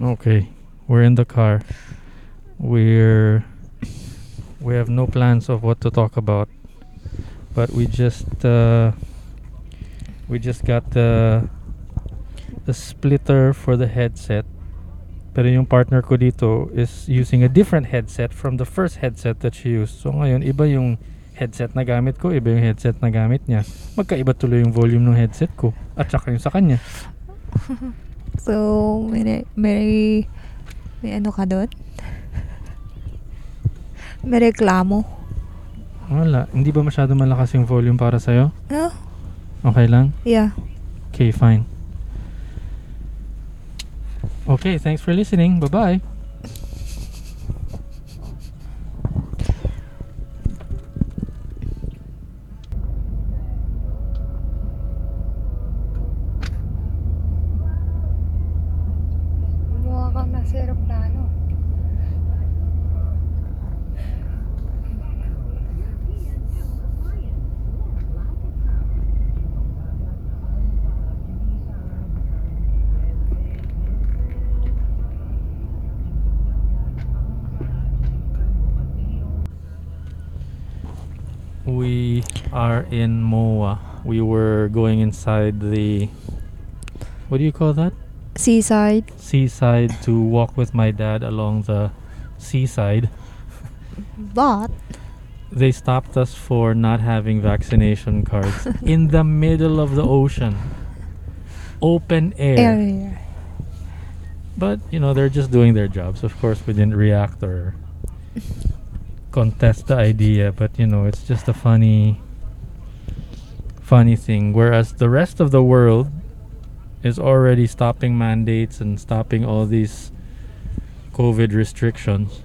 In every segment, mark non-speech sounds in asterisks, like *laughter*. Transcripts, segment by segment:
Okay. We're in the car. We're we have no plans of what to talk about. But we just uh we just got the the splitter for the headset. Pero yung partner ko dito is using a different headset from the first headset that she used. So ngayon, iba yung headset na gamit ko, iba yung headset na gamit niya. Magkaiba tuloy yung volume ng headset ko at saka yung sa kanya. *laughs* So, may, may, may ano ka doon? *laughs* May reklamo. Wala. Hindi ba masyado malakas yung volume para sa'yo? No? Okay lang? Yeah. Okay, fine. Okay, thanks for listening. Bye-bye. Are in Moa. We were going inside the what do you call that? Seaside. Seaside to walk with my dad along the seaside. But, They stopped us for not having vaccination cards *laughs* in the middle of the ocean. Open air. area. But, you know, they're just doing their jobs. Of course, we didn't react or contest the idea, but, you know, it's just a funny, funny thing. Whereas the rest of the world is already stopping mandates and stopping all these COVID restrictions.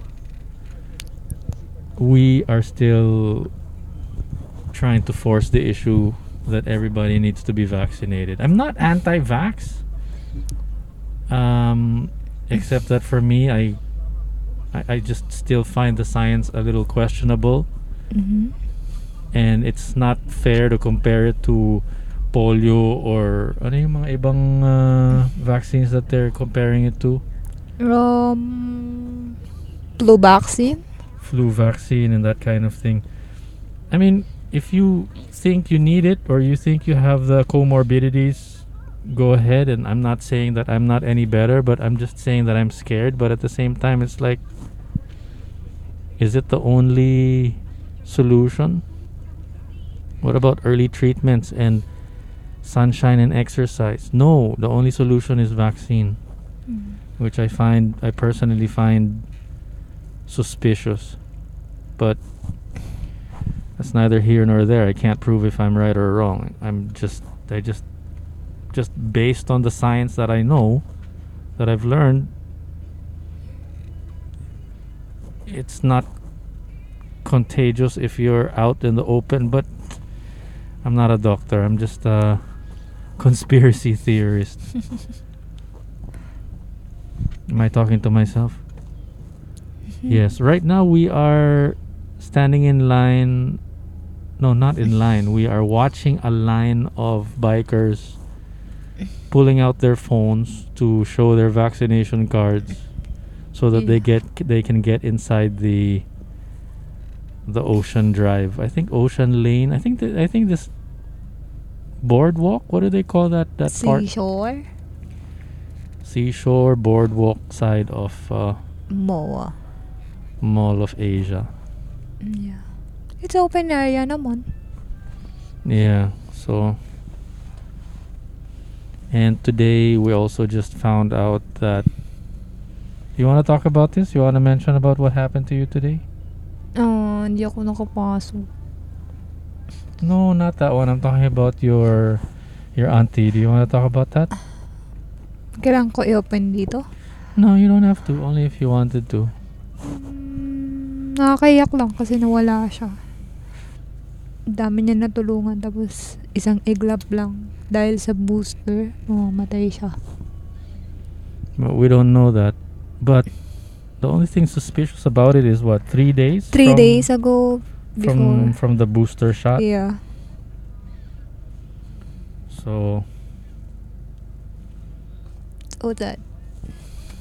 We are still trying to force the issue that everybody needs to be vaccinated. I'm not anti vax. Um, except that for me, I, I, I just still find the science a little questionable, Mhm. And it's not fair to compare it to polio or ano yung mga ibang uh, vaccines that they're comparing it to, Um, flu vaccine? flu vaccine and that kind of thing. I mean, if you think you need it or you think you have the comorbidities, go ahead. And I'm not saying that I'm not any better, but I'm just saying that I'm scared. But at the same time, it's like, is it the only solution? What about early treatments and sunshine and exercise? No, the only solution is vaccine, mm. which I find, I personally find suspicious. But that's neither here nor there. I can't prove if I'm right or wrong. I'm just, I just, just based on the science that I know, that I've learned, it's not contagious if you're out in the open. But I'm not a doctor. I'm just a conspiracy theorist. *laughs* Am I talking to myself? Mm-hmm. Yes. Right now we are standing in line. No, not in line. We are watching a line of bikers *laughs* pulling out their phones to show their vaccination cards so that they get they can get inside the the Ocean Drive. I think Ocean Lane. I think th- I think this boardwalk. What do they call that that part? Seashore? Seashore boardwalk side of uh, MOA. Mall of Asia. Yeah. It's open area naman. Yeah, so and today we also just found out that you want to talk about this? You want to mention about what happened to you today? Ah, hindi ako nakapasok. No, not that one. I'm talking about your your auntie. Do you want to talk about that? Kailangan ko i-open dito. No, you don't have to. Only if you wanted to. Mm, nakakayak lang kasi nawala siya. Dami niya natulungan tapos isang iglap lang dahil sa booster, mamamatay siya. But we don't know that. But the only thing suspicious about it is what three days. Three days ago, before. from the booster shot. Yeah. So Oh, that.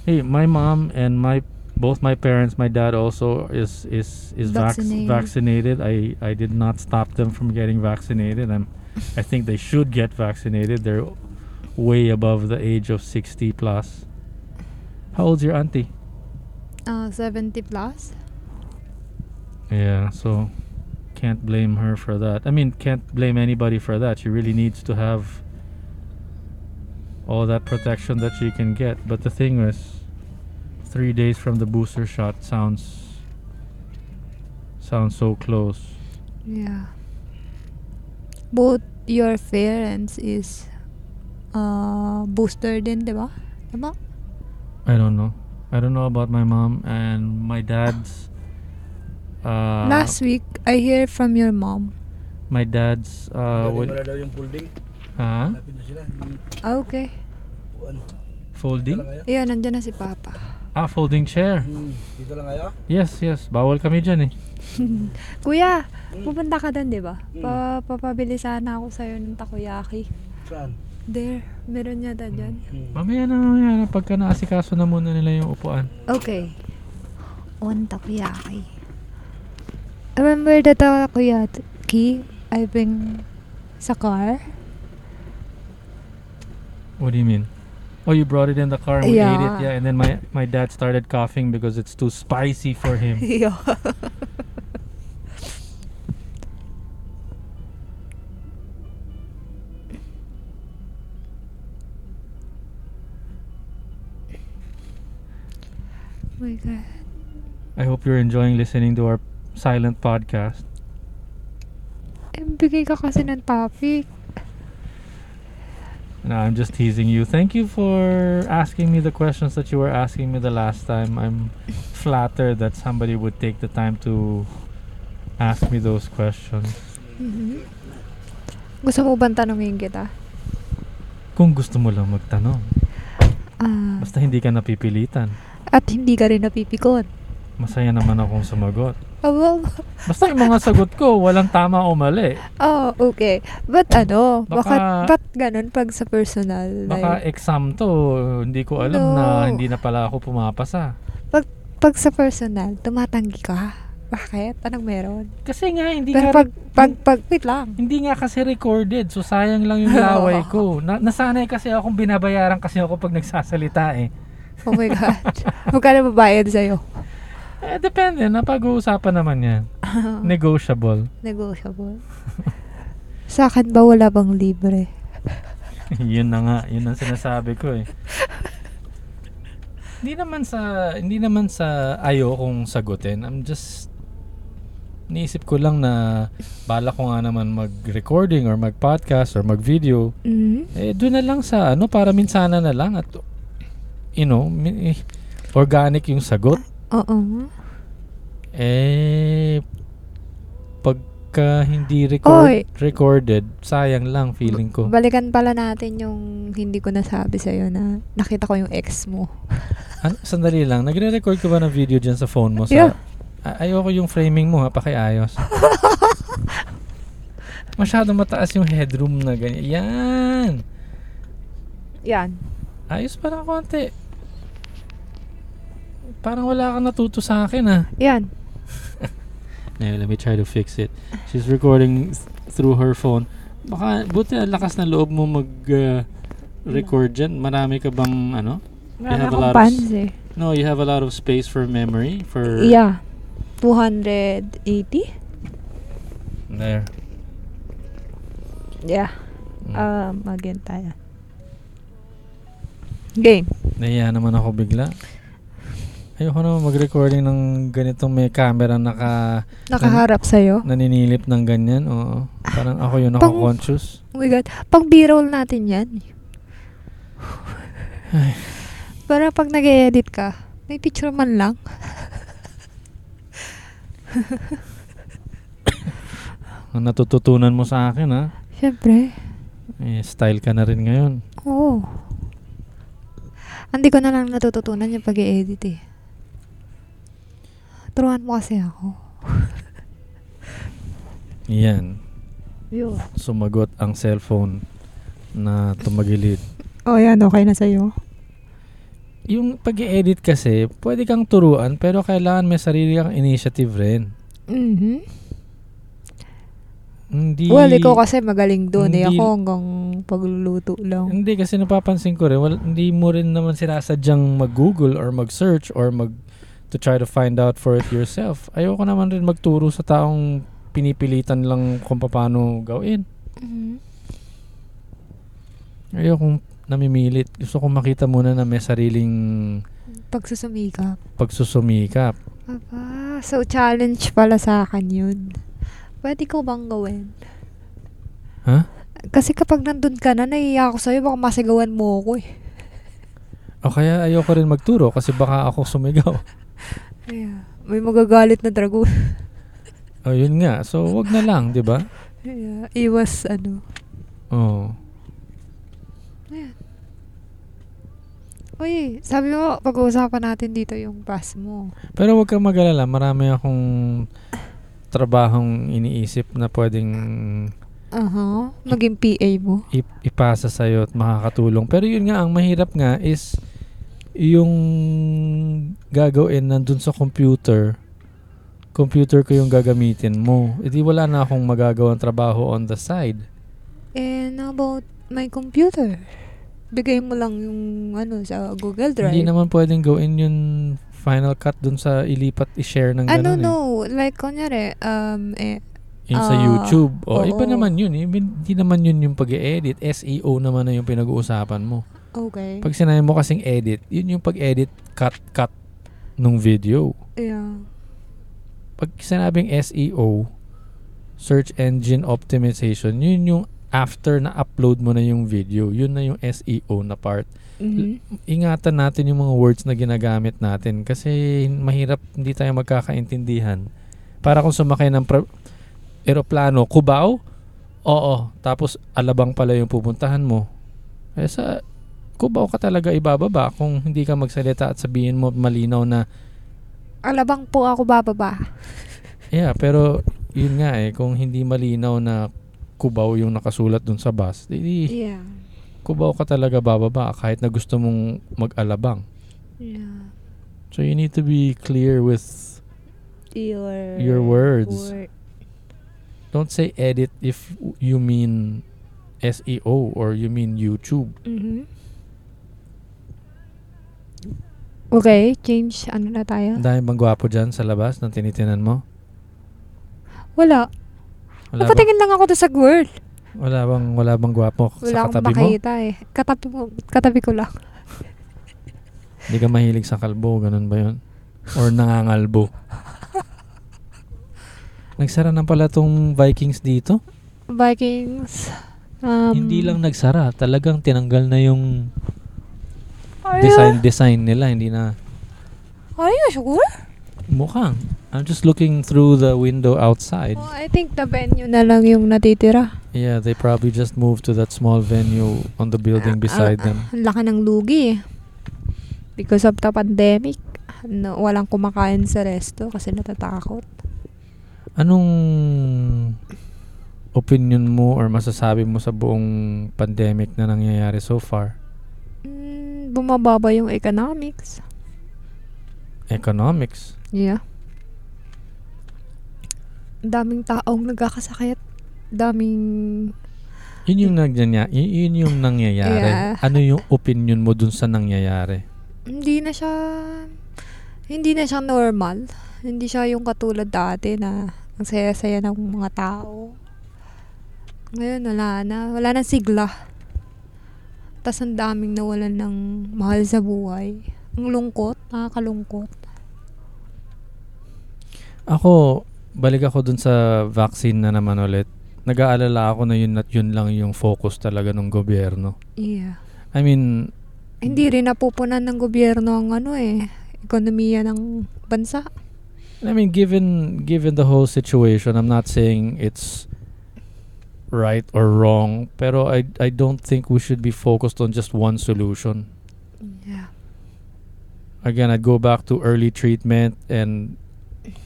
Hey, my mom and my both my parents, my dad also is is is vac- Vaccinated. vaccinated. I I did not stop them from getting vaccinated. I'm I think they should get vaccinated. They're way above the age of 60 plus. How old's your auntie? Uh, 70 plus? Yeah, so can't blame her for that. I mean, can't blame anybody for that. She really needs to have all that protection that she can get. But the thing is, three days from the booster shot sounds sounds so close. Yeah. Both your parents is uh, booster din, di ba? Diba? I don't know. I don't know about my mom and my dad's. Uh, Last week, I hear from your mom. my dad's. Uh, mo na daw yung folding. huh? Lapit na sila. Yung Ah, okay. upuan. Folding? Dito lang kayo? Nandyan na si Papa. Ah, folding chair. Hmm, Dito lang kayo? Yes, yes. Bawal kami dyan eh. *laughs* Kuya, Hmm. pupunta ka doon, di ba? Mm. Pa papabili sana ako sa'yo ng takoyaki. Saan? There, meron yata dyan. Hmm. Mamaya na, mamaya na. Pagka naasikaso na muna nila yung upuan. Okay. One takoyaki. Remember the takoyaki I bring sa car? What do you mean? Oh, you brought it in the car and we ate it, Yeah. yeah. And then my my dad started coughing because it's too spicy for him. *laughs* yeah. Oh my god. I hope you're enjoying listening to our silent podcast. Eh, bigay ka kasi ng topic. No, I'm just teasing you. Thank you for asking me the questions that you were asking me the last time. I'm flattered that somebody would take the time to ask me those questions. Mhm. Gusto mo bang tanungin kita? Kung gusto mo lang magtanong, Ah, basta hindi ka napipilitan. at hindi ka rin napipikon. Masaya naman akong sumagot. Abo, Basta yung mga sagot ko, walang tama o mali. oh, okay. But ano, Baka- bakit, ba't ganun pag sa personal Baka exam to, hindi ko alam No. na hindi na pala ako pumapasa. Pag sa personal, tumatanggi ka. Bakit? Anong meron? Kasi nga, hindi Pero ka pag, pag, pag, wait lang. Hindi nga kasi recorded, so sayang lang yung laway *laughs* ko. Na, nasanay kasi akong binabayaran kasi ako pag nagsasalita eh. Oh my God. Magkano babayad sa'yo? Eh, depende, napag-uusapan naman yan. *laughs* Negotiable. Negotiable. *laughs* Sa akin ba wala bang libre? *laughs* yun na nga, yun ang sinasabi ko eh. hindi naman sa, hindi naman sa ayo kong sagutin. I'm just, niisip ko lang na bala ko nga naman mag-recording or mag-podcast or mag-video. Mm. Eh, doon na lang sa ano, para minsana na lang at, you know, organic yung sagot. Oo. Eh, pagka hindi record, Oy. recorded, sayang lang feeling ko. Balikan pala natin yung hindi ko nasabi sa'yo na nakita ko yung ex mo. Ano, sandali lang, nagre-record ka ba ng video dyan sa phone mo? Sa, Yeah. A- ayoko yung framing mo ha, pakiayos. *laughs* Masyado mataas yung headroom na ganyan. Yan! Yan. Ayos pa ng konti. Parang wala kang natuto sa akin ha. Yan. *laughs* Anyway, let me try to fix it. She's recording th- through her phone. Baka, buti lakas na loob mo mag uh, dyan. Marami ka bang ano? A akong lot of s- pants eh. No, you have a lot of space for memory. For Yeah. 280? There. Yeah. Mm. Um, again tayo. Game. Nahiya naman ako bigla. Ayoko naman mag-recording ng ganitong may camera naka Nakaharap sa'yo. naninilip ng ganyan. Oo. Parang ako yung Pang- naka-conscious. Oh my God. Pang B-roll natin yan. Para pag nag-edit ka, may picture man lang. Ang *laughs* natututunan mo sa akin ha. Siyempre. Eh, style ka na rin ngayon. Oo. Hindi ko na lang natututunan yung pag edit eh. Turuan mo kasi ako. Yan. Yun. Sumagot ang cellphone na tumagilid. Oh, yan. Okay na sa'yo. yung pag edit kasi, pwede kang turuan, pero kailangan may sarili kang initiative rin. Mhm. Hindi, Well, ikaw kasi magaling doon eh. Ako hanggang pagluluto lang. Hindi, kasi napapansin ko rin, wal, hindi mo rin naman sinasadyang mag-google or mag-search or mag to try to find out for it yourself. Ayoko naman rin magturo sa taong pinipilitan lang kung paano gawin. Mhm. Ayokong namimilit. Gusto kong makita muna na may sariling Pagsusumikap. pagsusumikap. Aba, so challenge pala sa akin yun. Pwede ko bang gawin? Ha? Kasi kapag nandun ka na, naiiyak ako sa'yo, baka masigawan mo ako eh. O kaya ayoko rin magturo kasi baka ako sumigaw. *laughs* Yeah. May magagalit na dragon. *laughs* O yun nga. So, wag na lang, di ba? yeah. Iwas ano. Oo. Uy, sabi mo, pag-uusapan natin dito yung pass mo. Pero wag kang mag-alala. Marami akong trabahong iniisip na pwedeng Aha. Maging PA mo. ip- ipasa sa'yo at makakatulong. Pero yun nga, ang mahirap nga is yung gagawin nandun sa computer, computer ko yung gagamitin mo. E di wala na akong magagawang trabaho on the side. And how about my computer? Bigay mo lang yung ano sa Google Drive. Hindi naman pwedeng gawin yung final cut dun sa ilipat, i-share ng ano ganun eh. no, like kunyari, um, eh, Yung sa Ah, YouTube. O, iba oo. naman yun. eh. Hindi naman yun yung pag-edit. SEO naman na yung pinag-uusapan mo. Okay. Pag sinabi mo kasing edit, yun yung pag-edit, cut, cut nung video. yeah. Pag sinabing SEO, Search Engine Optimization, yun yung after na upload mo na yung video. Yun na yung SEO na part. Mhm. Ingatan natin yung mga words na ginagamit natin kasi mahirap hindi tayo magkakaintindihan. Para kung sumakay ng pra- eroplano, Cubao, oo, tapos Alabang pala yung pupuntahan mo. Eh sa Cubao ka talaga ibababa kung hindi ka magsalita at sabihin mo malinaw na Alabang po ako bababa. Yeah, pero yun nga eh, kung hindi malinaw na Cubao yung nakasulat dun sa bus, di Yeah. Cubao ka talaga bababa kahit na gusto mong mag-alabang. Yeah. So you need to be clear with Your, Your words. word. don't say edit if you mean SEO or you mean YouTube. Mhm. Okay, change ano na tayo? Ang dami bang gwapo dyan sa labas na tinitinan mo? Wala. Wala Napatingin lang ako doon sa girl. wala bang, wala bang gwapo Wala sa akong katabi mo? makita eh. Katabi, mo, katabi ko lang. *laughs* Hindi ka mahilig sa kalbo, ganun ba yun? Or nangangalbo? *laughs* Nagsara na pala tong Vikings dito? Vikings. Um, Hindi lang nagsara, talagang tinanggal na yung Are design design nila, hindi na are you sure? mukhang. I'm just looking through the window outside. Oh, I think the venue na lang yung natitira. Yeah, they probably just moved to that small venue on the building beside Ah, them. Ang laki ng lugi eh. Because of the pandemic. No, walang kumakain sa resto kasi natatakot. Anong opinion mo or masasabi mo sa buong pandemic na nangyayari so far? Mm, bumababa yung economics. Economics. Yeah. Daming taong nagkakasakit. Daming... Yun yung nagyanya, yun, yun yung nangyayari. Yeah. Ano yung opinion mo dun sa nangyayari? Hindi na siya... Hindi na siya normal. Hindi siya yung katulad dati na ang saya-saya ng mga tao. Ngayon, wala na. Wala na sigla. Tapos ang daming nawalan ng mahal sa buhay. Ang lungkot. Nakakalungkot. Ako, balik ako dun sa vaccine na naman ulit. Nag-aalala ako na yun at yun lang yung focus talaga ng gobyerno. Yeah. I mean, Hindi rin napupunan ng gobyerno ang ano eh, ekonomiya ng bansa. I mean, given given the whole situation, I'm not saying it's right or wrong, pero I I don't think we should be focused on just one solution. Yeah. Again, I'd go back to early treatment and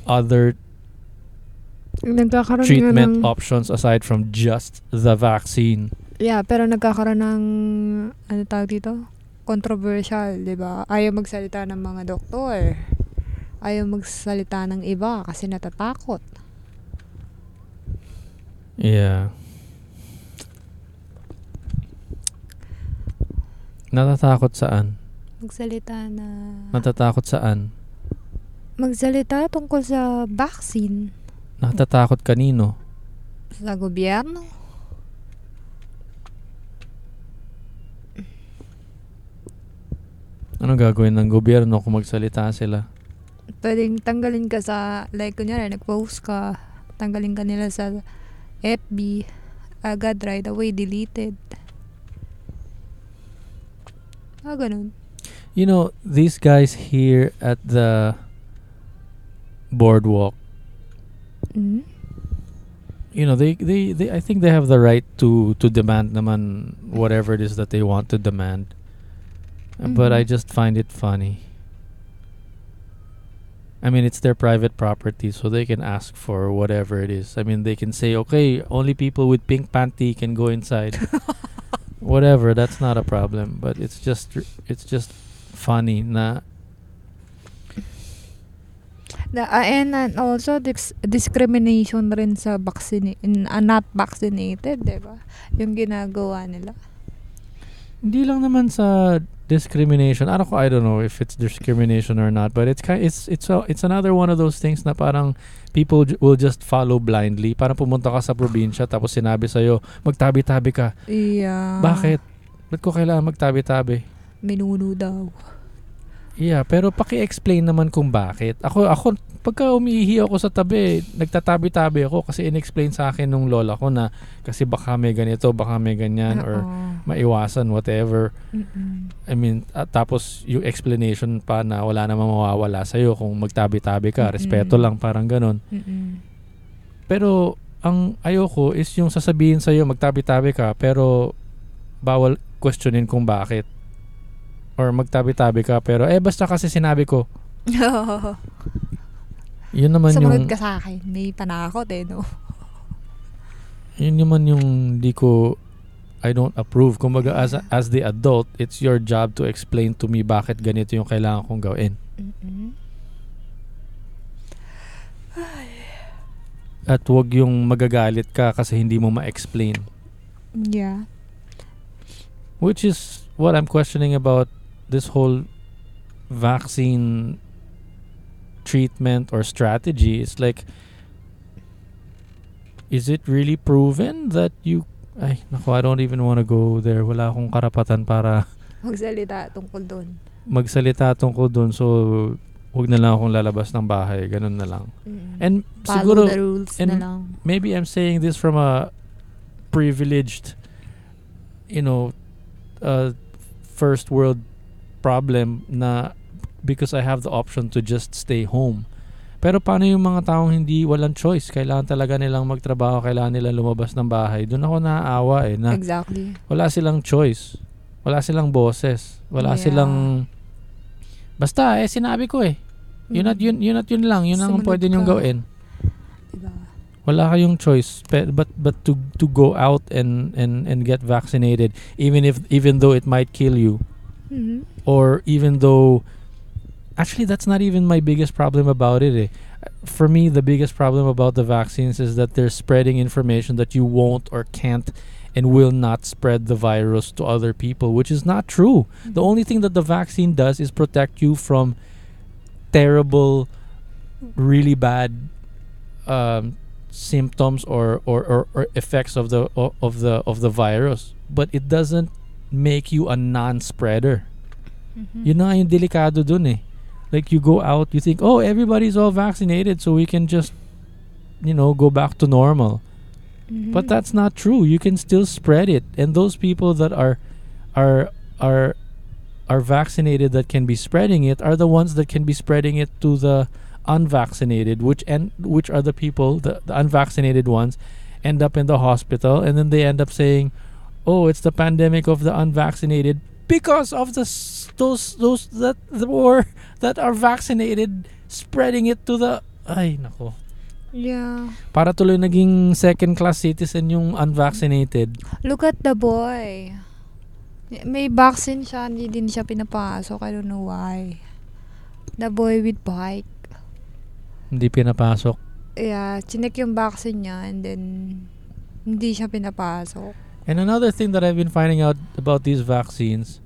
other Nagkakaroon treatment ng, options aside from just the vaccine. Yeah, pero nagkakaroon ng ano tawag dito? controversial, di ba? Ayaw magsalita ng mga doktor. Ayaw magsalita ng iba kasi natatakot. Yeah. Natatakot saan? Magsalita na... Natatakot saan? Magsalita tungkol sa vaccine Natatakot kanino? sa gobyerno. Ano gagawin ng gobyerno kung magsalita sila? Pwedeng tanggalin ka sa, like, kunyari, nag-post ka, tanggalin ka nila sa FB, agad right away, deleted. Ah, ganun. You know, these guys here at the boardwalk, Mm? you know, they, they, they I think they have the right to to demand naman whatever it is that they want to demand. Uh, But I Mhm. just find it funny. I mean, it's their private property, so they can ask for whatever it is. I mean, they can say, okay, only people with pink panty can go inside. *laughs* whatever, that's not a problem. But it's just, it's just funny na The, uh, and, and also dis- discrimination rin sa vaccine in, uh, not vaccinated, 'di ba? Yung ginagawa nila. Hindi lang naman sa discrimination. I don't, I don't know if it's discrimination or not, but it's kind it's it's a, it's another one of those things na parang people j- will just follow blindly. Parang pumunta ka sa probinsya tapos sinabi sa magtabi-tabi ka. Yeah. Bakit? Ba't ko kailangan magtabi-tabi? Minuno daw. Yeah, pero paki-explain naman kung bakit. Ako ako pagka umiihi ako sa tabi, nagtatabi-tabi ako kasi inexplain sa akin nung lola ko na kasi baka may ganito, baka may ganyan or Oo. maiwasan whatever. Mm-mm. I mean, at tapos yung explanation pa na wala namang mawawala sa'yo kung magtabi-tabi ka. Mm-mm. Respeto lang, parang ganun. Mm-mm. Pero, ang ayoko is yung sasabihin sa'yo magtabi-tabi ka, pero bawal questionin kung bakit. Or magtabi-tabi ka, pero eh basta kasi sinabi ko. *laughs* Yun naman Sumunod yung, ka sa akin. May panakot eh, no? *laughs* yun naman yung di ko, I don't approve. Kumbaga, as, a- as the adult, it's your job to explain to me bakit ganito yung kailangan kong gawin. Mm-mm. At wag yung magagalit ka kasi hindi mo ma-explain. Yeah. Which is what I'm questioning about this whole vaccine treatment or strategy. It's like, is it really proven that you... Ay, naku, I don't even want to go there. Wala akong karapatan para *laughs* Magsalita tungkol doon. magsalita tungkol dun. So, wag na lang akong lalabas ng bahay. Ganun na lang. Mm-mm. And Follow siguro, the rules na lang. maybe I'm saying this from a privileged, you know, uh, first world problem na because I have the option to just stay home. Pero paano yung mga taong hindi walang choice? Kailangan talaga nilang magtrabaho, kailangan nilang lumabas ng bahay. Doon ako naaawa eh na Exactly. wala silang choice. Wala silang boses. Wala Yeah. silang Basta eh sinabi ko eh. Yun at yun, yun at yun lang. Yun ang pwede niyong gawin Diba? wala kayong choice but but to to go out and and and get vaccinated even if even though it might kill you Mhm. Or even though actually that's not even my biggest problem about it eh. for me the biggest problem about the vaccines is that they're spreading information that you won't or can't and will not spread the virus to other people which is not true the only thing that the vaccine does is protect you from terrible, really bad um, symptoms or, or, or, or effects of the of the of the virus. But it doesn't make you a non-spreader. Mhm. Yun na yung delikado dun eh. Like you go out, you think, oh, everybody's all vaccinated, so we can just, you know, go back to normal. Mhm. But that's not true. You can still spread it, and those people that are are are are vaccinated that can be spreading it are the ones that can be spreading it to the unvaccinated, which and which are the people the, the unvaccinated ones end up in the hospital, and then they end up saying, "Oh, it's the pandemic of the unvaccinated." Because of the those those that the or *laughs* that are vaccinated spreading it to the ay nako Yeah. para tuloy naging second class citizen yung unvaccinated. Look at the boy. May vaccine siya, hindi din siya pinapasok. I don't know why. The boy with bike. Hindi pinapasok. Yeah, chinek yung vaccine niya and then hindi siya pinapasok. And another thing that I've been finding out about these vaccines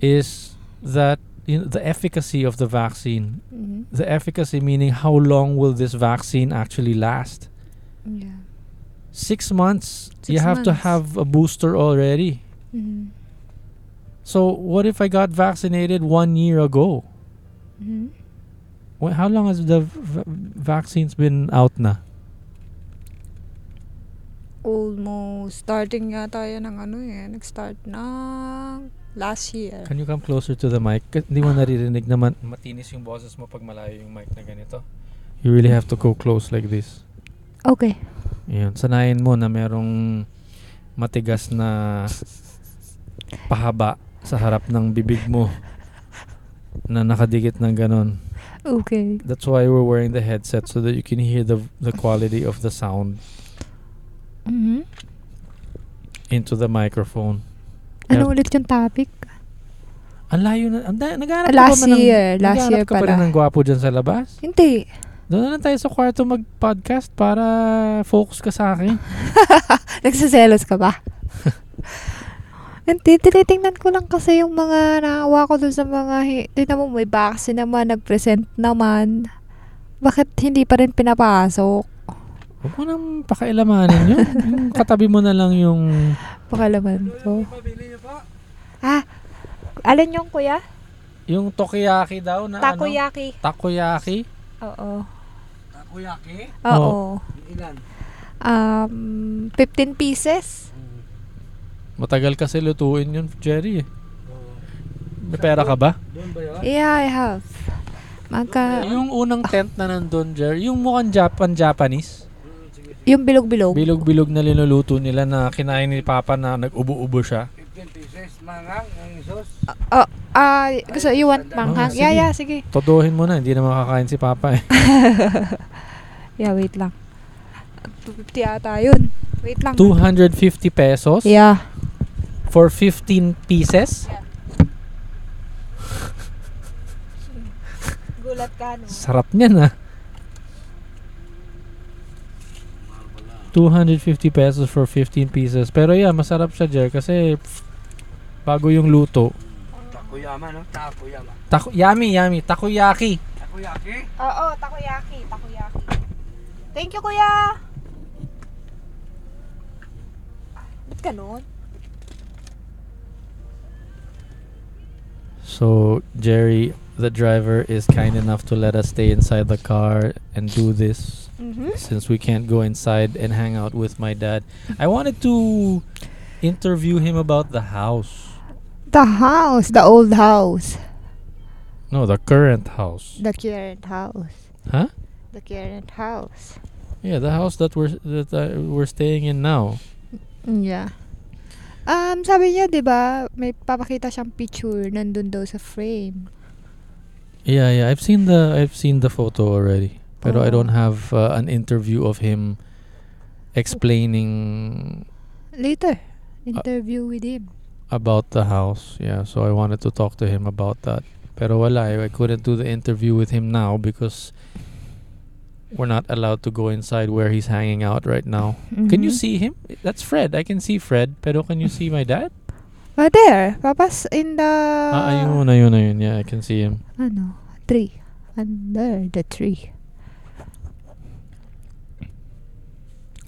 is that you know, the efficacy of the vaccine. Mhm. The efficacy meaning how long will this vaccine actually last? Yeah. Six months. you Six have to have a booster already. Mhm. So what if I got vaccinated one year ago? Mhm. Wh- how long has the v- vaccines been out na? Almost starting yata yan ng ano eh. Nag-start na last year. Can you come closer to the mic? Hindi mo naririnig naman matinis yung boses mo pag malayo yung mic na ganito. You really have to go close like this. Okay. Yun. Sanayin mo na merong matigas na pahaba sa harap ng bibig mo na nakadikit ng ganon. Okay. That's why we're wearing the headset so that you can hear the the quality of the sound Mhm. into the microphone. Ano Yeah. ulit yung topic? Ang layo na. Ang da- naghanap ka Last pa ba ng, year, last year ka pa rin pala. ng gwapo dyan sa labas? Hindi. Doon na lang tayo sa kwarto mag-podcast para focus ka sa akin. *laughs* Nagsaselos ka ba? *laughs* Hindi, tinitingnan ko lang kasi yung mga nakawa ko dun sa mga, tignan mo may vaccine naman, nag-present naman. Bakit hindi pa rin pinapasok? Huwag mo nang pakialamanin yun. *laughs* yung katabi mo na lang yung... Pakalaman ko. Pabili niyo po. Ah, alin yung kuya? Yung tokiyaki daw na Takoyaki. ano? Takoyaki? Oo. Takoyaki. Oo. Ilan? Um, 15 pieces? Matagal kasi lutuin yun, Jerry. eh. Oo. May pera ka ba? Doon ba yun? Yeah, I have. Magka, Yung unang tent na nandun, Jerry, yung mukhang Japan, Japanese. Sige. Yung bilog-bilog. Bilog-bilog na linuluto nila na kinain ni Papa na nag-ubo-ubo siya. 15 pieces. Mangang ang sos. Oh, ah, gusto, you want manghang? Oh, yeah, sige. yeah, sige. Todohin mo na, hindi na makakain si Papa eh. *laughs* Yeah, wait lang. 250 ata yun. Wait lang. 250 pesos Yeah. for 15 pieces? *laughs* Gulat ka, no? Sarap niyan ah. 250 pesos for 15 pieces. Pero yeah, masarap siya, Jer, kasi pff, bago yung luto. Takoyama, no? Takoyama. Tako yummy, yummy. Takoyaki. Takoyaki? Oo, takoyaki. Takoyaki. Thank you, kuya! Ba't ganun? So, Jerry, the driver, is kind enough to let us stay inside the car and do this Mm-hmm. since we can't go inside and hang out with my dad. I wanted to interview him about the house. The house. The old house. No, the current house. The current house. Huh? The current house. Yeah, the house that we're that uh, we're staying in now. Yeah. Um, sabi niya, di ba, may papakita siyang picture nandun daw sa frame. Yeah, yeah. I've seen the I've seen the photo already. Pero I don't Oh. have uh, an interview of him explaining Later, interview with him. about the house. Yeah, so I wanted to talk to him about that. Pero wala, eh. I couldn't do the interview with him now because we're not allowed to go inside where he's hanging out right now. Can you Mhm. see him? That's Fred. I can see Fred. Pero can you see my dad? Ah, there. Papas in the... ah, ayun, ayun, ayun. Yeah, I can see him. Ano? Tree. Under the tree.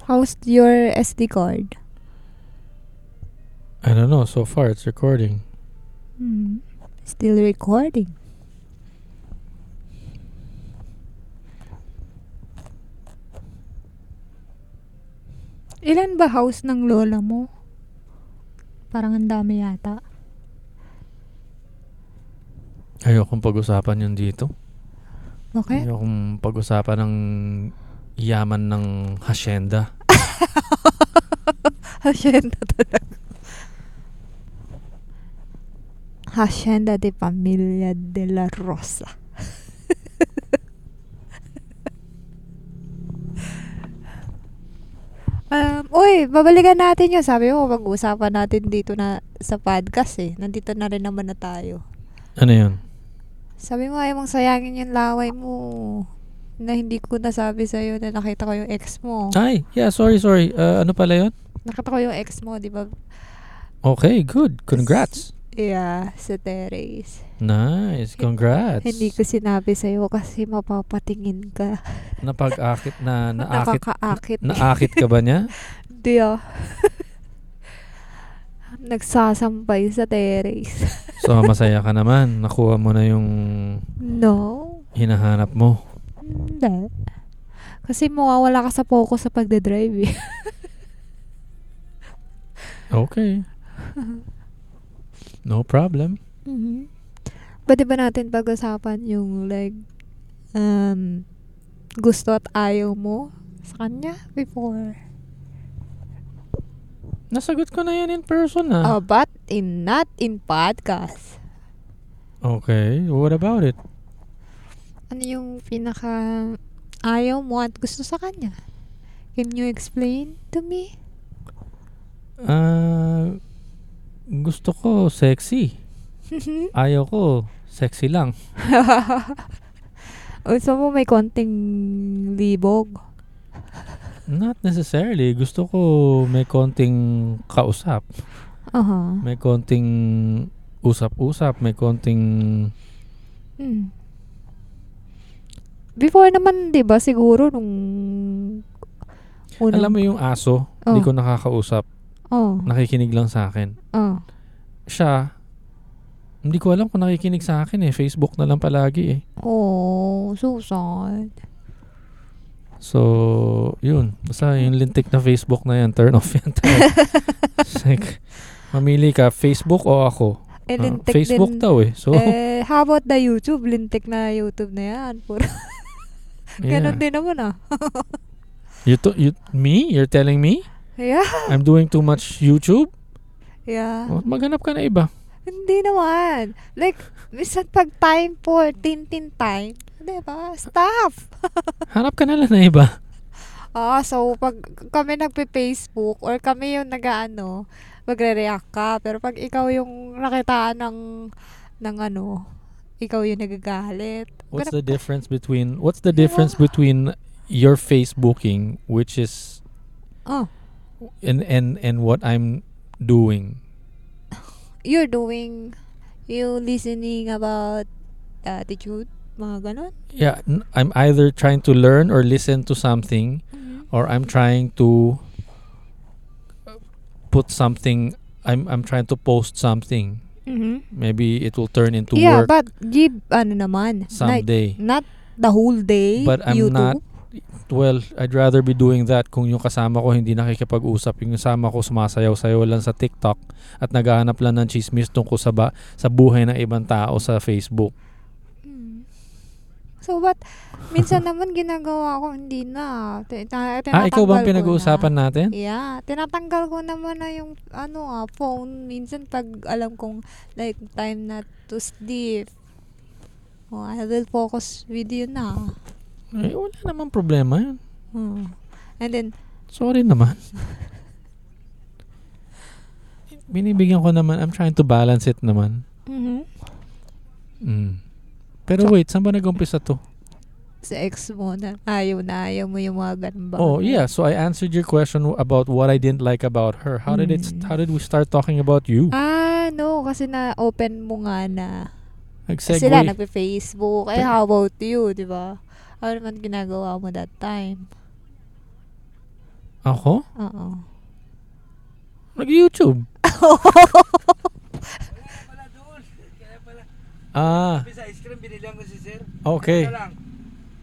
How's your SD card? I don't know. So far, it's recording. Hmm. Still recording. Ilan ba house ng lola mo? Parang ang dami yata. Ayokong pag-usapan yun dito. Okay? Ayokong pag-usapan ng yaman ng hacienda. Hacienda talaga. *laughs* Hacienda de Familia de la Rosa. *laughs* Um, uy, babalikan natin yun. Sabi mo, pag-uusapan natin dito na sa podcast eh. Nandito na rin naman na tayo. Ano yun? Sabi mo, ayaw mong sayangin yung laway mo. Na hindi ko nasabi sa'yo na nakita ko yung ex mo. Ay, yeah, sorry, sorry. Uh, ano pala yun? Nakita ko yung ex mo, di ba? Okay, good. Congrats. Yeah, sa terrace. Nice. Congrats. Hindi ko sinabi sa'yo kasi mapapatingin ka. Napag-akit na, *laughs* naakit, Nakakaakit. naakit ka ba niya? *laughs* Di *laughs* ah. Nagsasampay sa terrace. So, masaya ka naman. Nakuha mo na yung no. hinahanap mo. Hindi. Kasi mawawala ka sa focus sa pagdadrive eh. Okay. No problem. mm Pwede ba natin pag-usapan yung like, um, gusto at ayaw mo sa kanya before? Nasagot ko na yan in person ah. Uh, but in not in podcast. Okay, what about it? Ano yung pinaka ayaw mo at gusto sa kanya? Can you explain to me? Ah, gusto ko sexy. *laughs* Ayaw ko sexy lang. *laughs* Gusto mo may konting libog? Not necessarily. Gusto ko may konting kausap. Aha. May konting usap-usap. May konting... Mm. Before naman, 'di ba, siguro nung unang Alam mo yung aso, hindi Oh. ko nakakausap. Oh. Nakikinig lang sa akin. Oh. Siya, hindi ko alam kung nakikinig sa akin eh. Facebook na lang palagi eh. Oh, so sad. So, yun. Basta yung lintik na Facebook na yan, turn off yan. *laughs* like, mamili ka, Facebook o ako? Eh, lintik Facebook din. daw eh. So, eh, how about the YouTube? Lintik na YouTube na yan. Puro, *laughs* yeah. Ganon din naman ah. *laughs* You, to, you, me? You're telling me? Yeah. I'm doing too much YouTube? Yeah. Oh, maghanap ka na iba. Hindi naman. Like, minsan pag time for tintin time, diba? Stop! *laughs* Hanap ka na lang na iba. Ah, so pag kami nagpe-Facebook or kami yung nag-ano, magre-react ka. Pero pag ikaw yung nakitaan ng, ng ano, ikaw yung nagagalit. What's Ganap- the difference between what's the difference between your Facebooking which is Oh, and and and what I'm doing? *laughs* you're doing, you listening about attitude, mga ganon. Yeah, n- I'm either trying to learn or listen to something mm-hmm. or I'm trying to put something I'm I'm trying to post something. Mhm. Maybe it will turn into Yeah, work but give, ano naman, like, someday. not the whole day, But I'm YouTube. not Well, I'd rather be doing that kung yung kasama ko hindi nakikipag-usap. Yung kasama ko sumasayaw-sayaw lang sa TikTok at naghahanap lang ng chismis tungkol sa, ba, sa buhay ng ibang tao sa Facebook. So, but, minsan *laughs* naman ginagawa ko, hindi na. Ti- ta- Ah, ikaw bang pinag-uusapan na. natin? Yeah, tinatanggal ko naman na yung, ano ah, phone. Minsan pag alam kong, like, time na to sleep, oh, I will focus with you na. Eh, wala namang problema yun. Hmm. And then, Sorry naman. *laughs* Binibigyan ko naman. I'm trying to balance it naman. mhm, Mm. Pero wait, saan ba nag-umpisa to? sa ex mo na, ayaw na ayaw mo yung mga ganun ba? Oh, yeah. So I answered your question about what I didn't like about her. How did it Mm. how did we start talking about you? Ah, no, kasi na-open mo nga na Nag-segue. sila nagpe-Facebook. Eh, how about you, di ba? Ano naman ginagawa mo that time? Ako? Oo. Nag-YouTube. Wala doon. Kaya pala. Ah, Sabi sa ice cream, binilihan ko si sir. okay. Wala lang.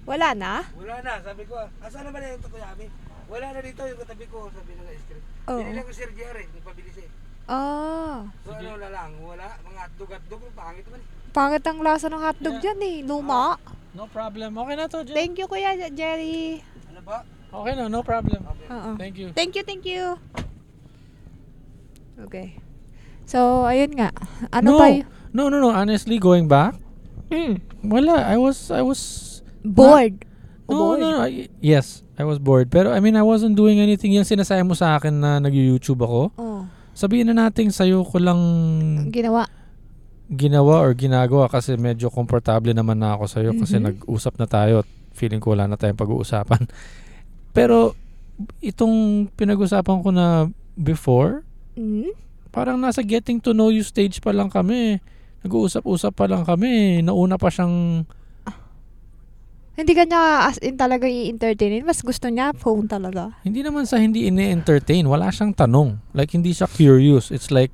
Wala na? Wala na. Sabi ko, asan naman yung takoyami? Wala na dito yung katabi ko. Sabi ng ice cream. Oo. Binilihan ko si Sir Jerry. Nagpabilis eh. Ah. So ano na lang. Wala. Mga hotdog-hotdog. Pangit man. Pangit ang lasa ng hotdog Yeah. dyan eh. Luma. No problem. Okay na to, Jen. Thank you, Kuya Jerry. Ano ba? Okay na, no problem. Okay. Oo. Thank you. Thank you, thank you. Okay. So, ayun nga. Ano no, pa no, no, no. Honestly, going back, Mm. wala. I was, I was, Bored. No, bored? no, no. I- yes, I was bored. Pero I mean, I wasn't doing anything. Yung sinasabi mo sa akin na nag-YouTube ako, Oh, sabihin na natin sa'yo ko lang ginawa. ginawa or ginagawa kasi medyo komportable naman na ako sa'yo kasi Mhm. nag-usap na tayo at feeling ko wala na tayong pag-uusapan. *laughs* Pero itong pinag-usapan ko na before, Mm? parang nasa getting to know you stage pa lang kami. Nag-uusap-usap pa lang kami. Nauna pa siyang Hindi ka niya as in talaga i-entertainin. Mas gusto niya phone talaga. hindi naman sa hindi ini-entertain. Wala siyang tanong. Like hindi siya curious. It's like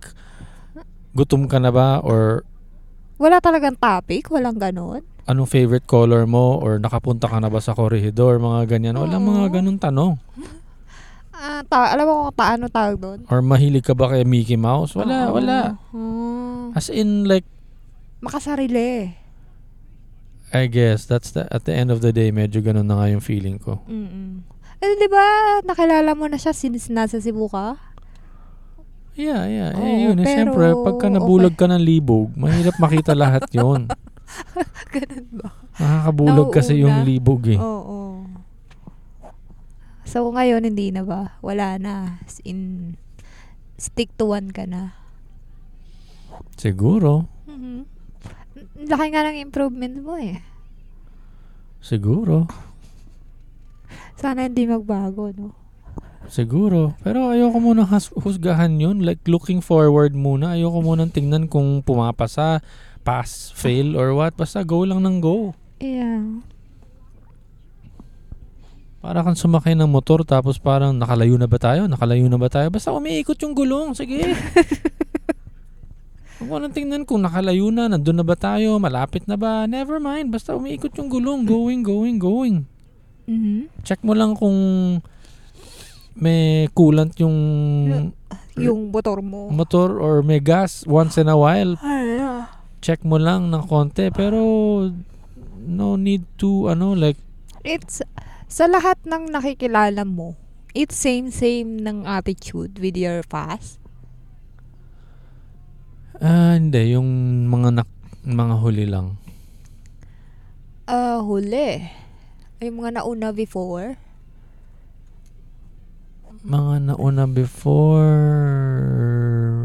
gutom ka na ba or Wala talagang topic. Walang ganon. anong favorite color mo or nakapunta ka na ba sa korehidor, mga ganyan. Wala Oo. mga ganun tanong. *laughs* Ah, ta- alam mo kung ta- ano tawag doon? Or mahilig ka ba kay Mickey Mouse? Wala, Oo. wala. Oh. As in like Makasarili. I guess that's the at the end of the day medyo ganun na nga yung feeling ko. Mm-mm. Eh, di ba, nakilala mo na siya since nasa Cebu ka? Yeah, yeah. Oo, eh, yun. Eh, pero Siyempre, pagka nabulag ka ng libog, mahirap makita *laughs* lahat yon. Ganun ba? Nakakabulag kasi yung Nauuna. libog eh. Oo. So, ngayon, hindi na ba? Wala na. As in, stick to one ka na. Siguro. Mhm. Laki nga ng improvement mo eh. Siguro. Sana hindi magbago, no? Siguro. Pero ayoko muna has- husgahan yun. Like looking forward muna. Ayoko muna tingnan kung pumapasa, pass, fail, or what. Basta go lang ng go. Yeah. Para kang sumakay ng motor tapos parang nakalayo na ba tayo? Nakalayo na ba tayo? Basta umiikot yung gulong. Sige. *laughs* Huwag mo nang tingnan kung nakalayo na, nandun na ba tayo, malapit na ba? Never mind. Basta umiikot yung gulong. Going, going, going. Mhm. Check mo lang kung may coolant yung Yung motor mo. motor or may gas once in a while. Check mo lang ng konti. Pero no need to, ano, like, It's, sa lahat ng nakikilala mo, it's same-same ng attitude with your past. Ah, hindi. Yung mga, nak- mga huli lang. Ah, huli. Yung mga nauna before. Mga nauna before,